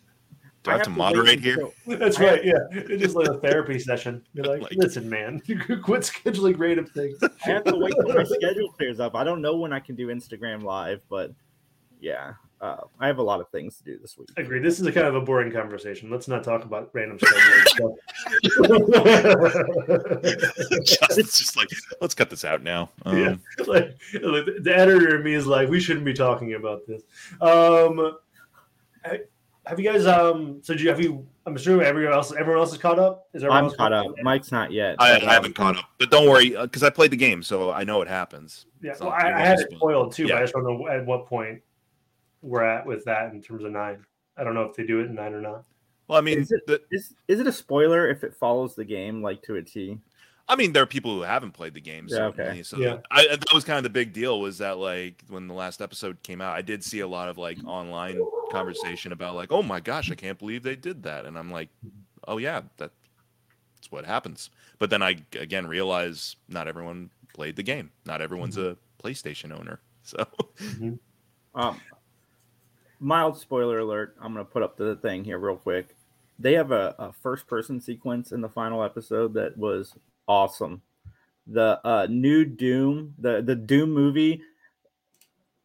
Do I have to wait moderate here? until- That's right. Yeah, it's just like a therapy session. You're like, Like- listen, man, you could quit scheduling random things. I have to wait till my schedule clears up. I don't know when I can do Instagram live, but yeah, uh, I have a lot of things to do this week. I agree. This is a kind of a boring conversation. Let's not talk about random scheduling stuff. Justin's just like, let's cut this out now. Um, Yeah. like, like, the editor in me is like, we shouldn't be talking about this. Um, I- have you guys? Um, so do you have you? I'm assuming everyone else, everyone else is caught up. Is everyone I'm else caught up. Mike's not yet. I, I haven't caught up, but don't worry because I played the game, so I know it happens. Yeah, well, I, it I had it spoiled. spoiled too, but Yeah. I just don't know at what point we're at with that in terms of nine. I don't know if they do it in nine or not. Well, I mean, Is it- the, Is is it a spoiler if it follows the game like to a T? I mean, there are people who haven't played the game. Yeah, okay. So Yeah. I, that was kind of the big deal was that like when the last episode came out, I did see a lot of like online conversation about like, oh my gosh, I can't believe they did that, and I'm like, oh yeah, that, that's what happens. But then I again realize not everyone played the game. Not everyone's a PlayStation owner. So Um, mild spoiler alert. I'm gonna put up the thing here real quick. They have a, a first person sequence in the final episode that was awesome. The uh, new Doom, the the Doom movie,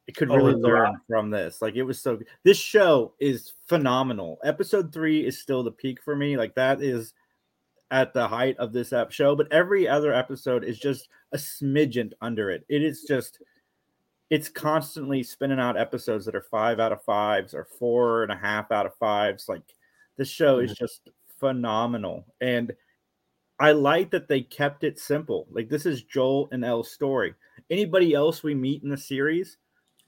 it could Oh, really The learn from this. Like it was so. This show is phenomenal. Episode three is still the peak for me. Like that is at the height of this ep show, but every other episode is just a smidgen under it. It is just it's constantly spinning out episodes that are five out of fives or four and a half out of fives. Like the show is just phenomenal. And I like that they kept it simple. Like this is Joel and Ellie's story. Anybody else we meet in the series,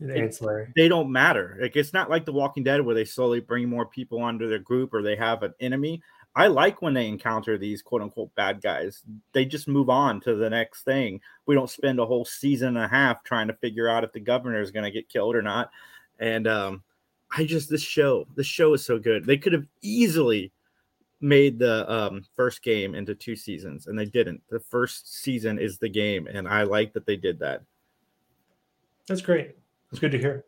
ancillary. they don't matter. Like it's not like The Walking Dead where they slowly bring more people onto their group or they have an enemy. I like when they encounter these quote unquote bad guys. They just move on to the next thing. We don't spend a whole season and a half trying to figure out if the governor is going to get killed or not. And um, I just this show, this show is so good. They could have easily made the um, first game into two seasons, and they didn't. The first season is the game, and I like that they did that. That's great. That's good to hear.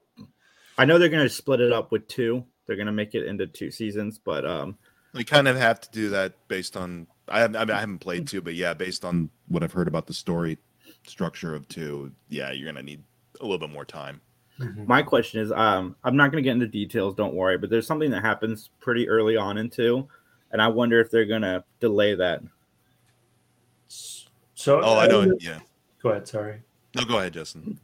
I know they're going to split it up with two. They're going to make it into two seasons, but um, we kind of have to do that based on I haven't, I, mean, I haven't played two, but yeah, based on what I've heard about the story structure of two, yeah, you're gonna need a little bit more time. my question is, um, I'm not going to get into details. Don't worry, but there's something that happens pretty early on in two, and I wonder if they're going to delay that. So Oh, I know. Yeah. Go ahead. Sorry. No, go ahead, Justin.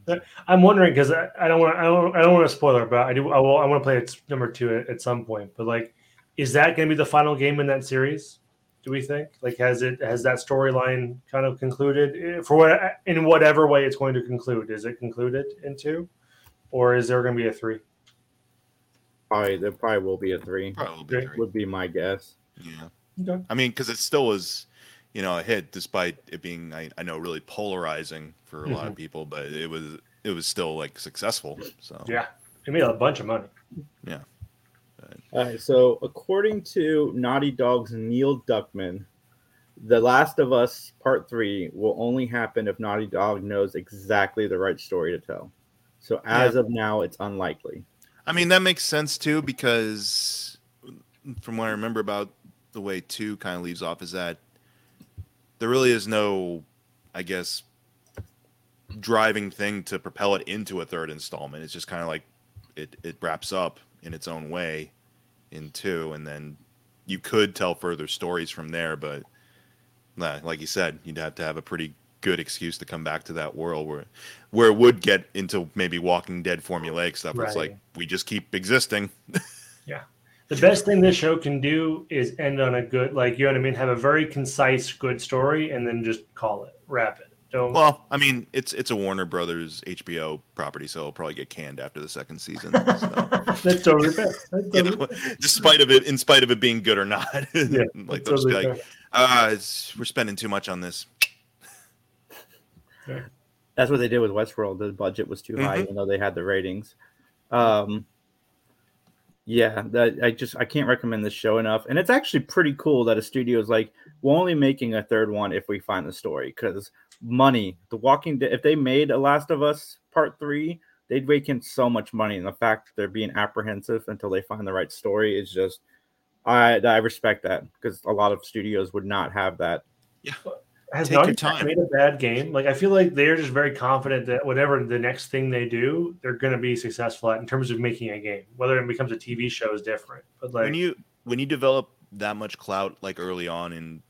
I'm wondering because I, I don't want I don't I don't want to spoiler, but I do I will I want to play it number two at, at some point. But like, is that going to be the final game in that series? Do we think like has it has that storyline kind of concluded Eh, for what in whatever way it's going to conclude? Is it concluded in two, or is there going to be a three? Probably there probably will be a three. Probably Okay. three. Would be my guess. Yeah. Okay. I mean, because it still was, you know, a hit despite it being, I, I know, really polarizing for a lot of mm-hmm. people, but it was it was still like successful. So Yeah, it made a bunch of money. Yeah, all right. So according to Naughty Dog's Neil Druckmann, The Last of Us Part Three will only happen if Naughty Dog knows exactly the right story to tell. So as of now, it's unlikely. I mean, that makes sense too, because from what I remember about the way two kind of leaves off is that there really is no, I guess, driving thing to propel it into a third installment. It's just kind of like it, it wraps up in its own way in two, and then you could tell further stories from there, but nah, like you said, you'd have to have a pretty good excuse to come back to that world where where it would get into maybe Walking Dead formulaic stuff. Where It's like we just keep existing. The best thing this show can do is end on a good, like you know what I mean, have a very concise, good story, and then just call it, wrap it. Don't. Well, I mean, it's it's a Warner Brothers HBO property, so it'll probably get canned after the second season. So, That's totally fair. That's you totally know, despite of it, in spite of it being good or not, Yeah, like that's they'll just be totally like, fair. uh, it's, we're spending too much on this. That's what they did with Westworld. The budget was too high, Mhm. even though they had the ratings. Um, yeah, that I just I can't recommend this show enough. And it's actually pretty cool that a studio is like, we're only making a third one if we find the story because money. The Walking Dead. If they made a Last of Us Part Three, they'd rake in so much money. And the fact that they're being apprehensive until they find the right story is just. I I respect that because a lot of studios would not have that. Has Take Naughty your time. made a bad game? Like I feel like they're just very confident that whatever the next thing they do, they're going to be successful at in terms of making a game. Whether it becomes a TV show is different, but like when you when you develop that much clout like early on, and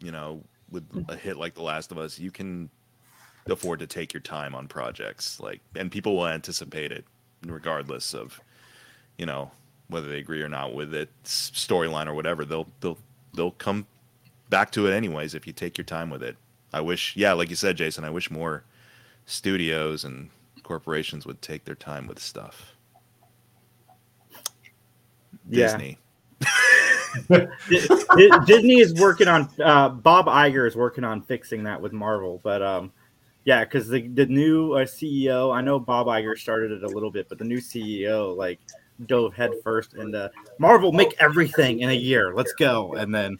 you know, with a hit like The Last of Us, you can afford to take your time on projects. Like, and people will anticipate it regardless of, you know, whether they agree or not with its storyline or whatever. They'll they'll they'll come back to it anyways if you take your time with it. I wish, yeah, like you said, Jason, I wish more studios and corporations would take their time with stuff. Yeah. Disney. Disney is working on uh, Bob Iger is working on fixing that with Marvel, but um, yeah, because the the new uh, CEO, I know Bob Iger started it a little bit, but the new CEO like dove headfirst into Marvel, make everything in a year, let's go, and then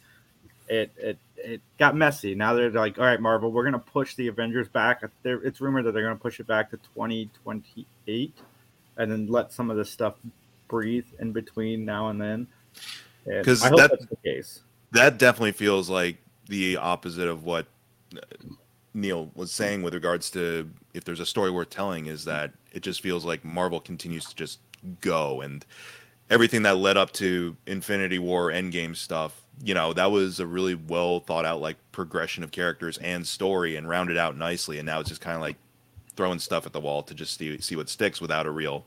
it it it got messy. Now they're like, all right, Marvel, we're gonna push the Avengers back. They're, it's rumored that they're gonna push it back to 2028, and then let some of this stuff breathe in between now and then. And 'Cause I hope that- that's the case. that definitely feels like the opposite of what uh, Neil was saying with regards to if there's a story worth telling is that it just feels like Marvel continues to just go and everything that led up to Infinity War Endgame stuff, you know, that was a really well thought out like progression of characters and story and rounded out nicely and now it's just kind of like throwing stuff at the wall to just see see what sticks without a real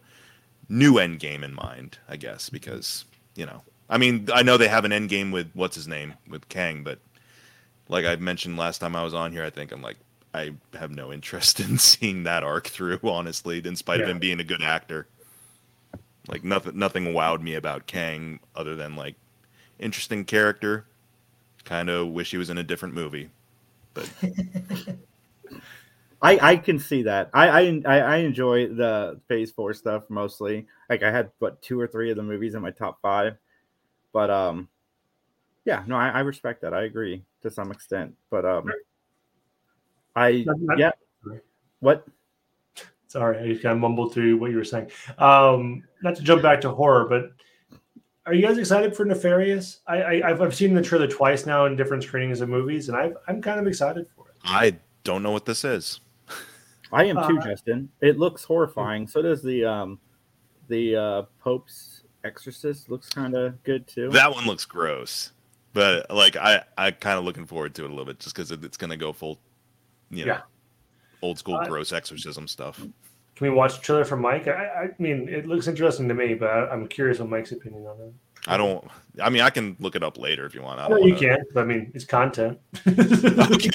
new end game in mind, I guess, because, you know, I mean, I know they have an end game with what's his name with Kang, but like I mentioned last time I was on here, I think I'm like I have no interest in seeing that arc through, honestly, in spite of him being a good actor. Like nothing nothing wowed me about Kang other than like interesting character. Kind of wish he was in a different movie. But I, I can see that. I, I I I enjoy the Phase Four stuff mostly. Like I had what two or three of the movies in my top five, but um, yeah, no, I, I respect that. I agree to some extent, but um, I Not- not- yeah, what Sorry, I just kind of mumbled through what you were saying. Um, not to jump back to horror, but are you guys excited for Nefarious? I, I I've, I've seen the trailer twice now in different screenings of movies, and I've, I'm kind of excited for it. I don't know what this is. I am too, Uh, Justin. It looks horrifying. So does the um, the uh, Pope's Exorcist. Looks kind of good too. That one looks gross. But like I I kind of looking forward to it a little bit just cuz it's going to go full you know, Yeah. old school Uh, gross exorcism stuff. Can we watch the trailer for Mike? I, I mean, it looks interesting to me, but I, I'm curious on Mike's opinion on it. I don't. I mean, I can look it up later if you want. I No, don't you wanna- can. but I mean, it's content. Okay.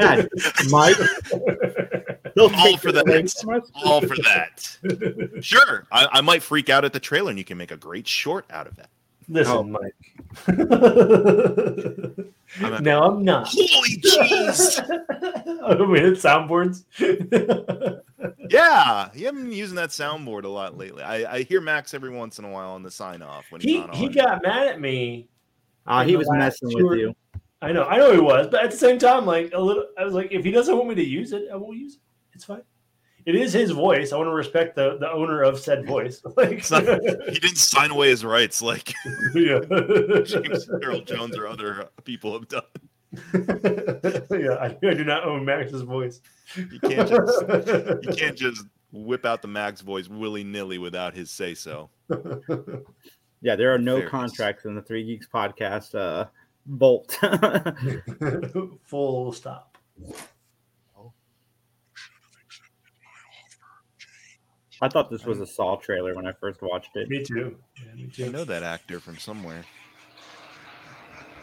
yeah, Mike. All for that. away from us. All for that. Sure, I, I might freak out at the trailer, and you can make a great short out of that. Listen, Oh. Mike. I'm no, I'm not. Holy jeez! oh, we hit soundboards. yeah, you haven't been using that soundboard a lot lately. I, I hear Max every once in a while on the sign off when he's he not he got mad at me. Uh, he was messing with or- you. I know, I know he was, but at the same time, like a little, I was like, if he doesn't want me to use it, I won't use it. It's fine. It is his voice. I want to respect the the owner of said voice. Like, not- he didn't sign away his rights like yeah. James Earl Jones or other people have done. yeah, I, I do not own Max's voice. You can't just you can't just whip out the Max voice willy nilly without his say so. Yeah, there are no Fair. contracts in the Three Geeks podcast uh, vault. Full stop. I thought this was a Saw trailer when I first watched it. Me too. Yeah, me I know that actor from somewhere.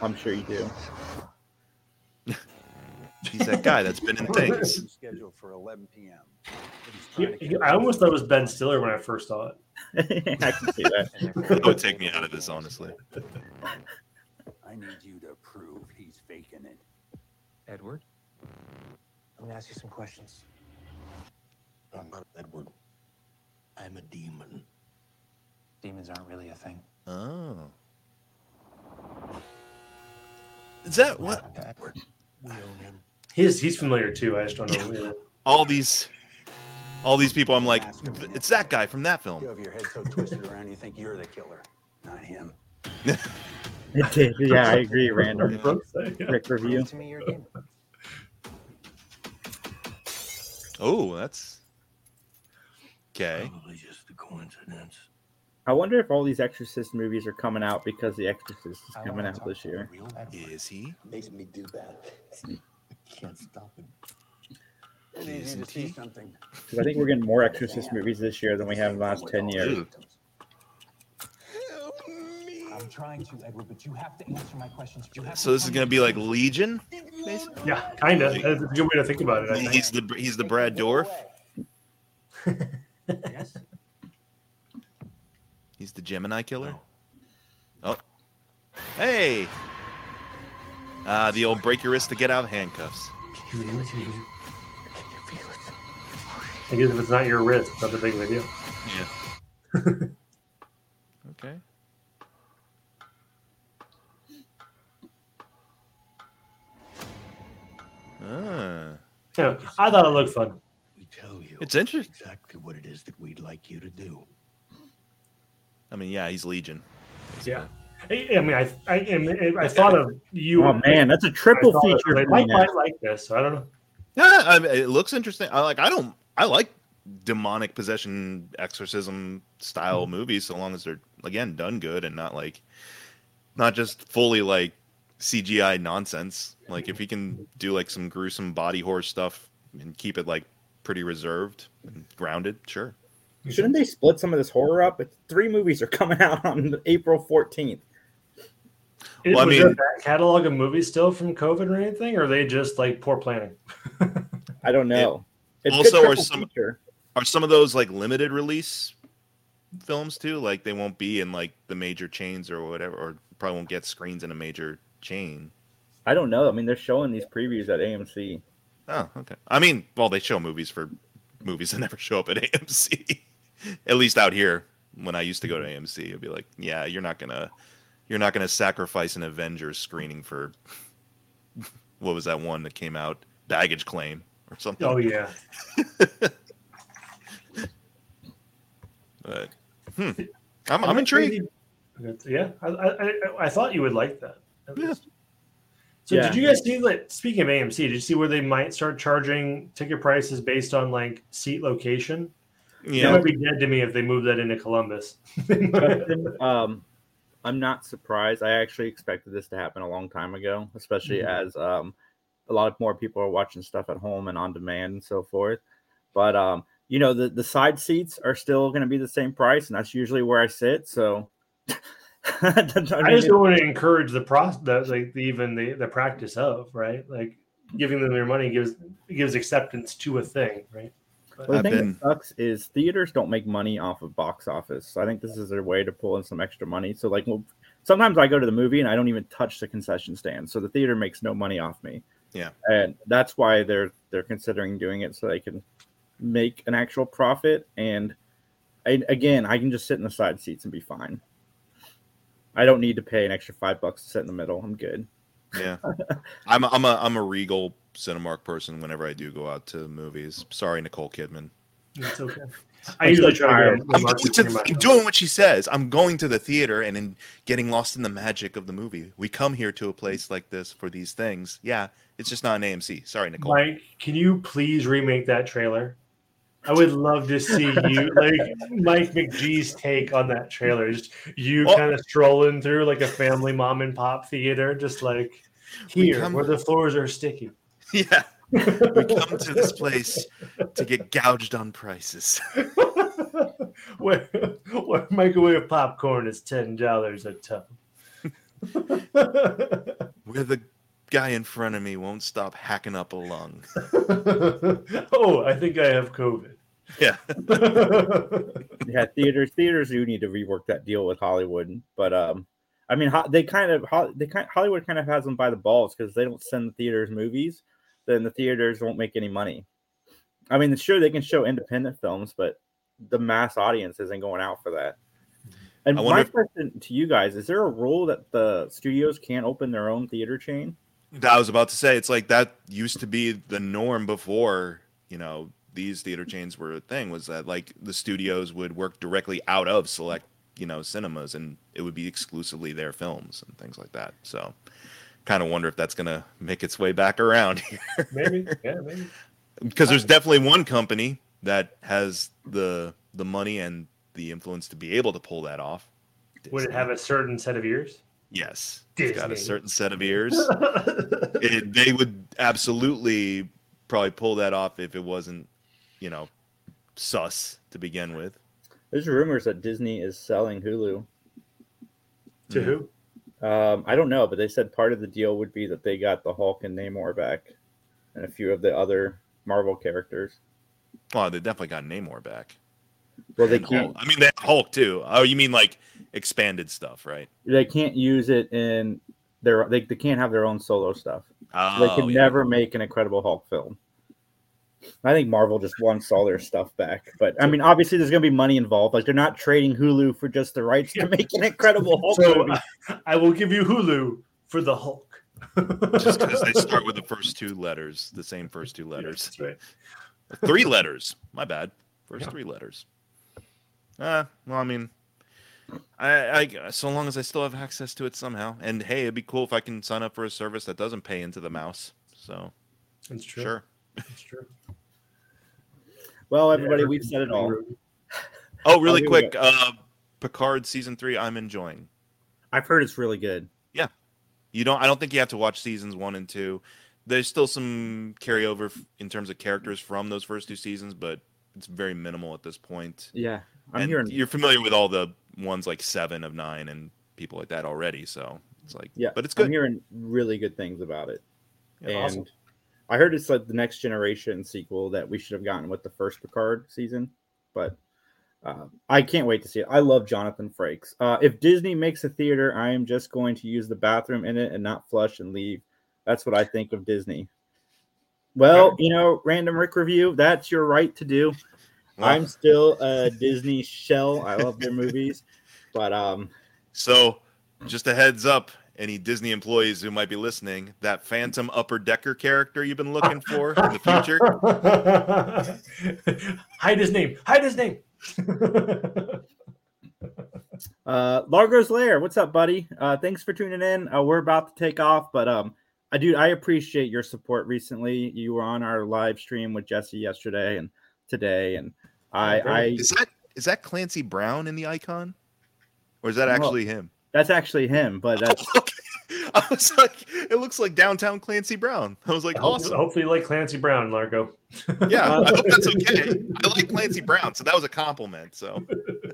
I'm sure you do. He's that guy that's been in things. scheduled for 11 p.m. But he's He- trying to he- keep I almost thought it was Ben Stiller when I first saw it. I can see that. That would take me out of this, honestly. I need you to prove he's faking it. Edward? I'm gonna ask you some questions. I'm not Edward. I'm a demon. Demons aren't really a thing. Oh. Is that what Edward. We own him. He's he's familiar too. I just don't know. Yeah. all these all these people I'm like it's that guy from that You film. have your head so twisted around, you think you're the killer, not him. Yeah, I agree, Random. Yeah. Rick review. Prove to me you're a demon. Oh, that's okay. Probably just a coincidence. I wonder if all these Exorcist movies are coming out because The Exorcist is coming out this year. Is he? makes me do that. Can't stop him. I need you to Isn't see he? something. 'Cause I think we're getting more Exorcist movies this year than we have in the last 10 years. I'm trying to, Edward, but you have to answer my questions. You have So this is gonna be like Legion. Yeah, kind of. That's a good way to think about it. He's the he's the Brad Dourif. Yes? He's the Gemini killer. Oh, Hey. Ah, the old break your wrist to get out of handcuffs. Can you feel it? Can you feel it? I guess if it's not your wrist, it's not a big of a deal. Yeah. okay. Ah, Yeah, I thought it looked fun. We tell you it's interesting. exactly what it is that we'd like you to do. I mean, yeah, he's Legion. Yeah. I, I mean, I, I, I I thought of you. Oh man, that's a triple thought feature. They might, might like this. So I don't know. Yeah, I mean, it looks interesting. I like. I don't. I like demonic possession, exorcism style mm-hmm. movies, so long as they're again done good and not like, not just fully like CGI nonsense. Like if he can do like some gruesome body horror stuff and keep it like pretty reserved and grounded, sure. Shouldn't they split some of this horror up? It's, three movies are coming out on April 14th. Is, Well, I was there a mean- back catalog of movies still from COVID or anything, or are they just like poor planning? I don't know. It's also, good or triple some- feature. Are some of those like limited release films too? Like they won't be in like the major chains or whatever, or probably won't get screens in a major chain. I don't know. I mean, they're showing these previews at AMC. Oh, okay. I mean, well, they show movies for movies that never show up at AMC. at least out here, when I used to go to AMC, it'd be like, yeah, you're not gonna, you're not gonna sacrifice an Avengers screening for what was that one that came out, Baggage Claim or something. Oh yeah, But hmm, I'm, I'm intrigued. Yeah, I, I, I, thought you would like that. at Yeah. Least. So Yeah. did you guys see that? Speaking of AMC, did you see where they might start charging ticket prices based on like seat location? That would be dead to me if they move that into Columbus. um, I'm not surprised. I actually expected this to happen a long time ago, especially Mhm. as um, a lot of more people are watching stuff at home and on demand and so forth. But um, you know, the the side seats are still going to be the same price, and that's usually where I sit. So. I I just don't want to encourage the process, like the, even the, the practice of right, like giving them their money gives gives acceptance to a thing, right? Well, the I've thing been- that sucks is theaters don't make money off of box office. So I think this is their way to pull in some extra money. So like, well, sometimes I go to the movie and I don't even touch the concession stand, so the theater makes no money off me. Yeah. and that's why they're they're considering doing it so they can make an actual profit. And I, again, I can just sit in the side seats and be fine. I don't need to pay an extra five bucks to sit in the middle. I'm good. yeah. I'm I'm a I'm a Regal Cinemark person. Whenever I do go out to movies, sorry, Nicole Kidman. It's okay. I usually try to tired. go I'm, going to, I'm doing what she says. I'm going to the theater and in getting lost in the magic of the movie. We come here to a place like this for these things. Yeah, it's just not an AMC. Sorry, Nicole. Mike, can you please remake that trailer? I would love to see you, like Mike McGee's take on that trailer. Just you Well- kind of strolling through like a family mom and pop theater, just like We here come- where the floors are sticky. Yeah, we come to this place to get gouged on prices. where, where microwave popcorn is ten dollars a ton. Where the guy in front of me won't stop hacking up a lung. oh, I think I have COVID. Yeah. yeah, theaters theaters do need to rework that deal with Hollywood, but um, I mean, they kind of they kind Hollywood kind of has them by the balls because they don't send the theaters movies, then the theaters won't make any money. I mean, sure they can show independent films, but the mass audience isn't going out for that. And my wonder if- question to you guys: Is there a rule that the studios can't open their own theater chain? I was about to say it's like that used to be the norm before, you know, these theater chains were a thing was that like the studios would work directly out of select, you know, cinemas and it would be exclusively their films and things like that. So kind of wonder if that's going to make its way back around here Maybe, yeah, maybe. because there's definitely one company that has the the money and the influence to be able to pull that off. Would it have a certain set of ears? Yes. It's got a certain set of ears. it, they would absolutely probably pull that off if it wasn't, you know, sus to begin with. There's rumors that Disney is selling Hulu. to who? Um, I don't know, but they said part of the deal would be that they got the Hulk and Namor back, and a few of the other Marvel characters. Well, they definitely got Namor back. Well, they can't. Hulk. I mean, they have Hulk too. Oh, you mean like expanded stuff, right? They can't use it in their. They, they can't have their own solo stuff. Oh, they can yeah. never make an Incredible Hulk film. I think Marvel just wants all their stuff back. But I mean, obviously, there's going to be money involved. Like they're not trading Hulu for just the rights to make an Incredible Hulk So movie. I, I will give you Hulu for the Hulk. just because they start with the first two letters, the same first two Yeah, letters, That's right. three letters. My bad. First Yeah. three letters. Uh, well, I mean, I, I so long as I still have access to it somehow, and hey, it'd be cool if I can sign up for a service that doesn't pay into the mouse. So That's true. sure. That's true. Well, everybody, we've said it all. Oh, really here we quick. Uh, Picard season three. I'm enjoying. I've heard it's really good. Yeah, you don't. I don't think you have to watch seasons one and two. There's still some carryover in terms of characters from those first two seasons, but it's very minimal at this point. Yeah, I'm and hearing. you're familiar with all the ones like seven of nine and people like that already, so it's like Yeah, but it's good. I'm hearing really good things about it. Yeah, and awesome. I heard it's like the next generation sequel that we should have gotten with the first Picard season, but uh, I can't wait to see it. I love Jonathan Frakes. Uh, if Disney makes a theater, I am just going to use the bathroom in it and not flush and leave. That's what I think of Disney. Well, you know, random Rick review. That's your right to do. Well, I'm still a Disney shell. I love their movies, but um, so just a heads up, any Disney employees who might be listening, that Phantom Upper Decker character you've been looking for in the future. Hide his name. Hide his name. Uh, Largo's Lair, what's up, buddy? Uh, thanks for tuning in. Uh, we're about to take off, but um, I do I appreciate your support recently. You were on our live stream with Jesse yesterday and today, and I, I Is that is that Clancy Brown in the icon, or is that Well, actually him? that's actually him, but that's I was like, it looks like downtown Clancy Brown. I was like, Hopefully, awesome. hopefully you like Clancy Brown, Largo. Yeah, Uh, I hope that's okay. I like Clancy Brown, so that was a compliment. So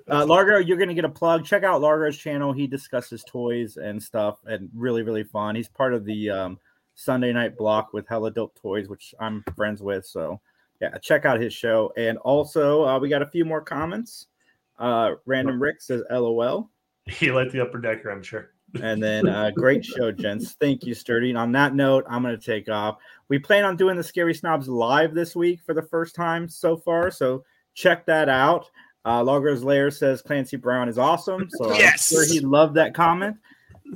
uh, Largo. You're gonna get a plug. Check out Largo's channel. He discusses toys and stuff, and really, really fun. He's part of the um, Sunday Night Block with Hella Dope Toys, which I'm friends with. So yeah, check out his show. And also, uh, we got a few more comments. Uh, Random Rick says, "LOL." He liked the upper decker, I'm sure. And then uh, great show, gents. Thank you, Sturdy. And on that note, I'm going to take off. We plan on doing the Scary Snobs live this week for the first time so far. So check that out. Uh, Largo's Lair says Clancy Brown is awesome. So Yes! I'm sure he loved that comment.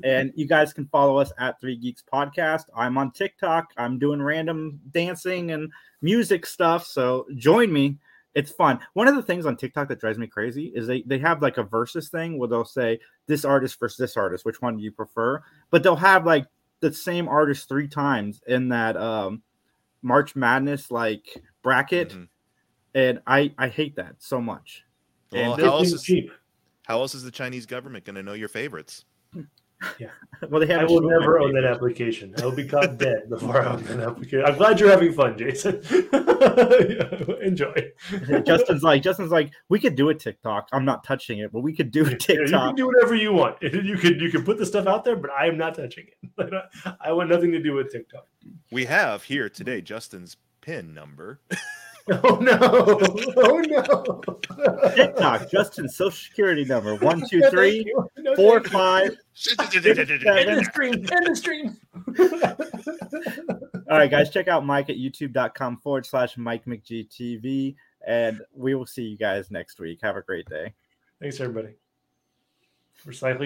And you guys can follow us at Three Geeks Podcast. I'm on TikTok. I'm doing random dancing and music stuff. So join me. It's fun. One of the things on TikTok that drives me crazy is they, they have like a versus thing where they'll say this artist versus this artist. Which one do you prefer? But they'll have like the same artist three times in that um, March Madness like bracket, Mhm. and I I hate that so much. Well, And how else is cheap. how else is the Chinese government going to know your favorites? well, they have I a will never on own that application. I will be caught dead before I own that application. I'm glad you're having fun, Jason. Enjoy. Justin's like Justin's like we could do a TikTok. I'm not touching it, but we could do a Yeah, you can TikTok. do whatever you want. You could you can put the stuff out there, but I am not touching it. I want nothing to do with TikTok. We have here today Justin's pin number. Oh no! Oh no! TikTok, Justin's social security number one two No, three thank you. No, four thank you. five. End the stream. End the stream. All right, guys, check out Mike at youtube.com forward slash Mike McGTV, and we will see you guys next week. Have a great day. Thanks, everybody. Recycle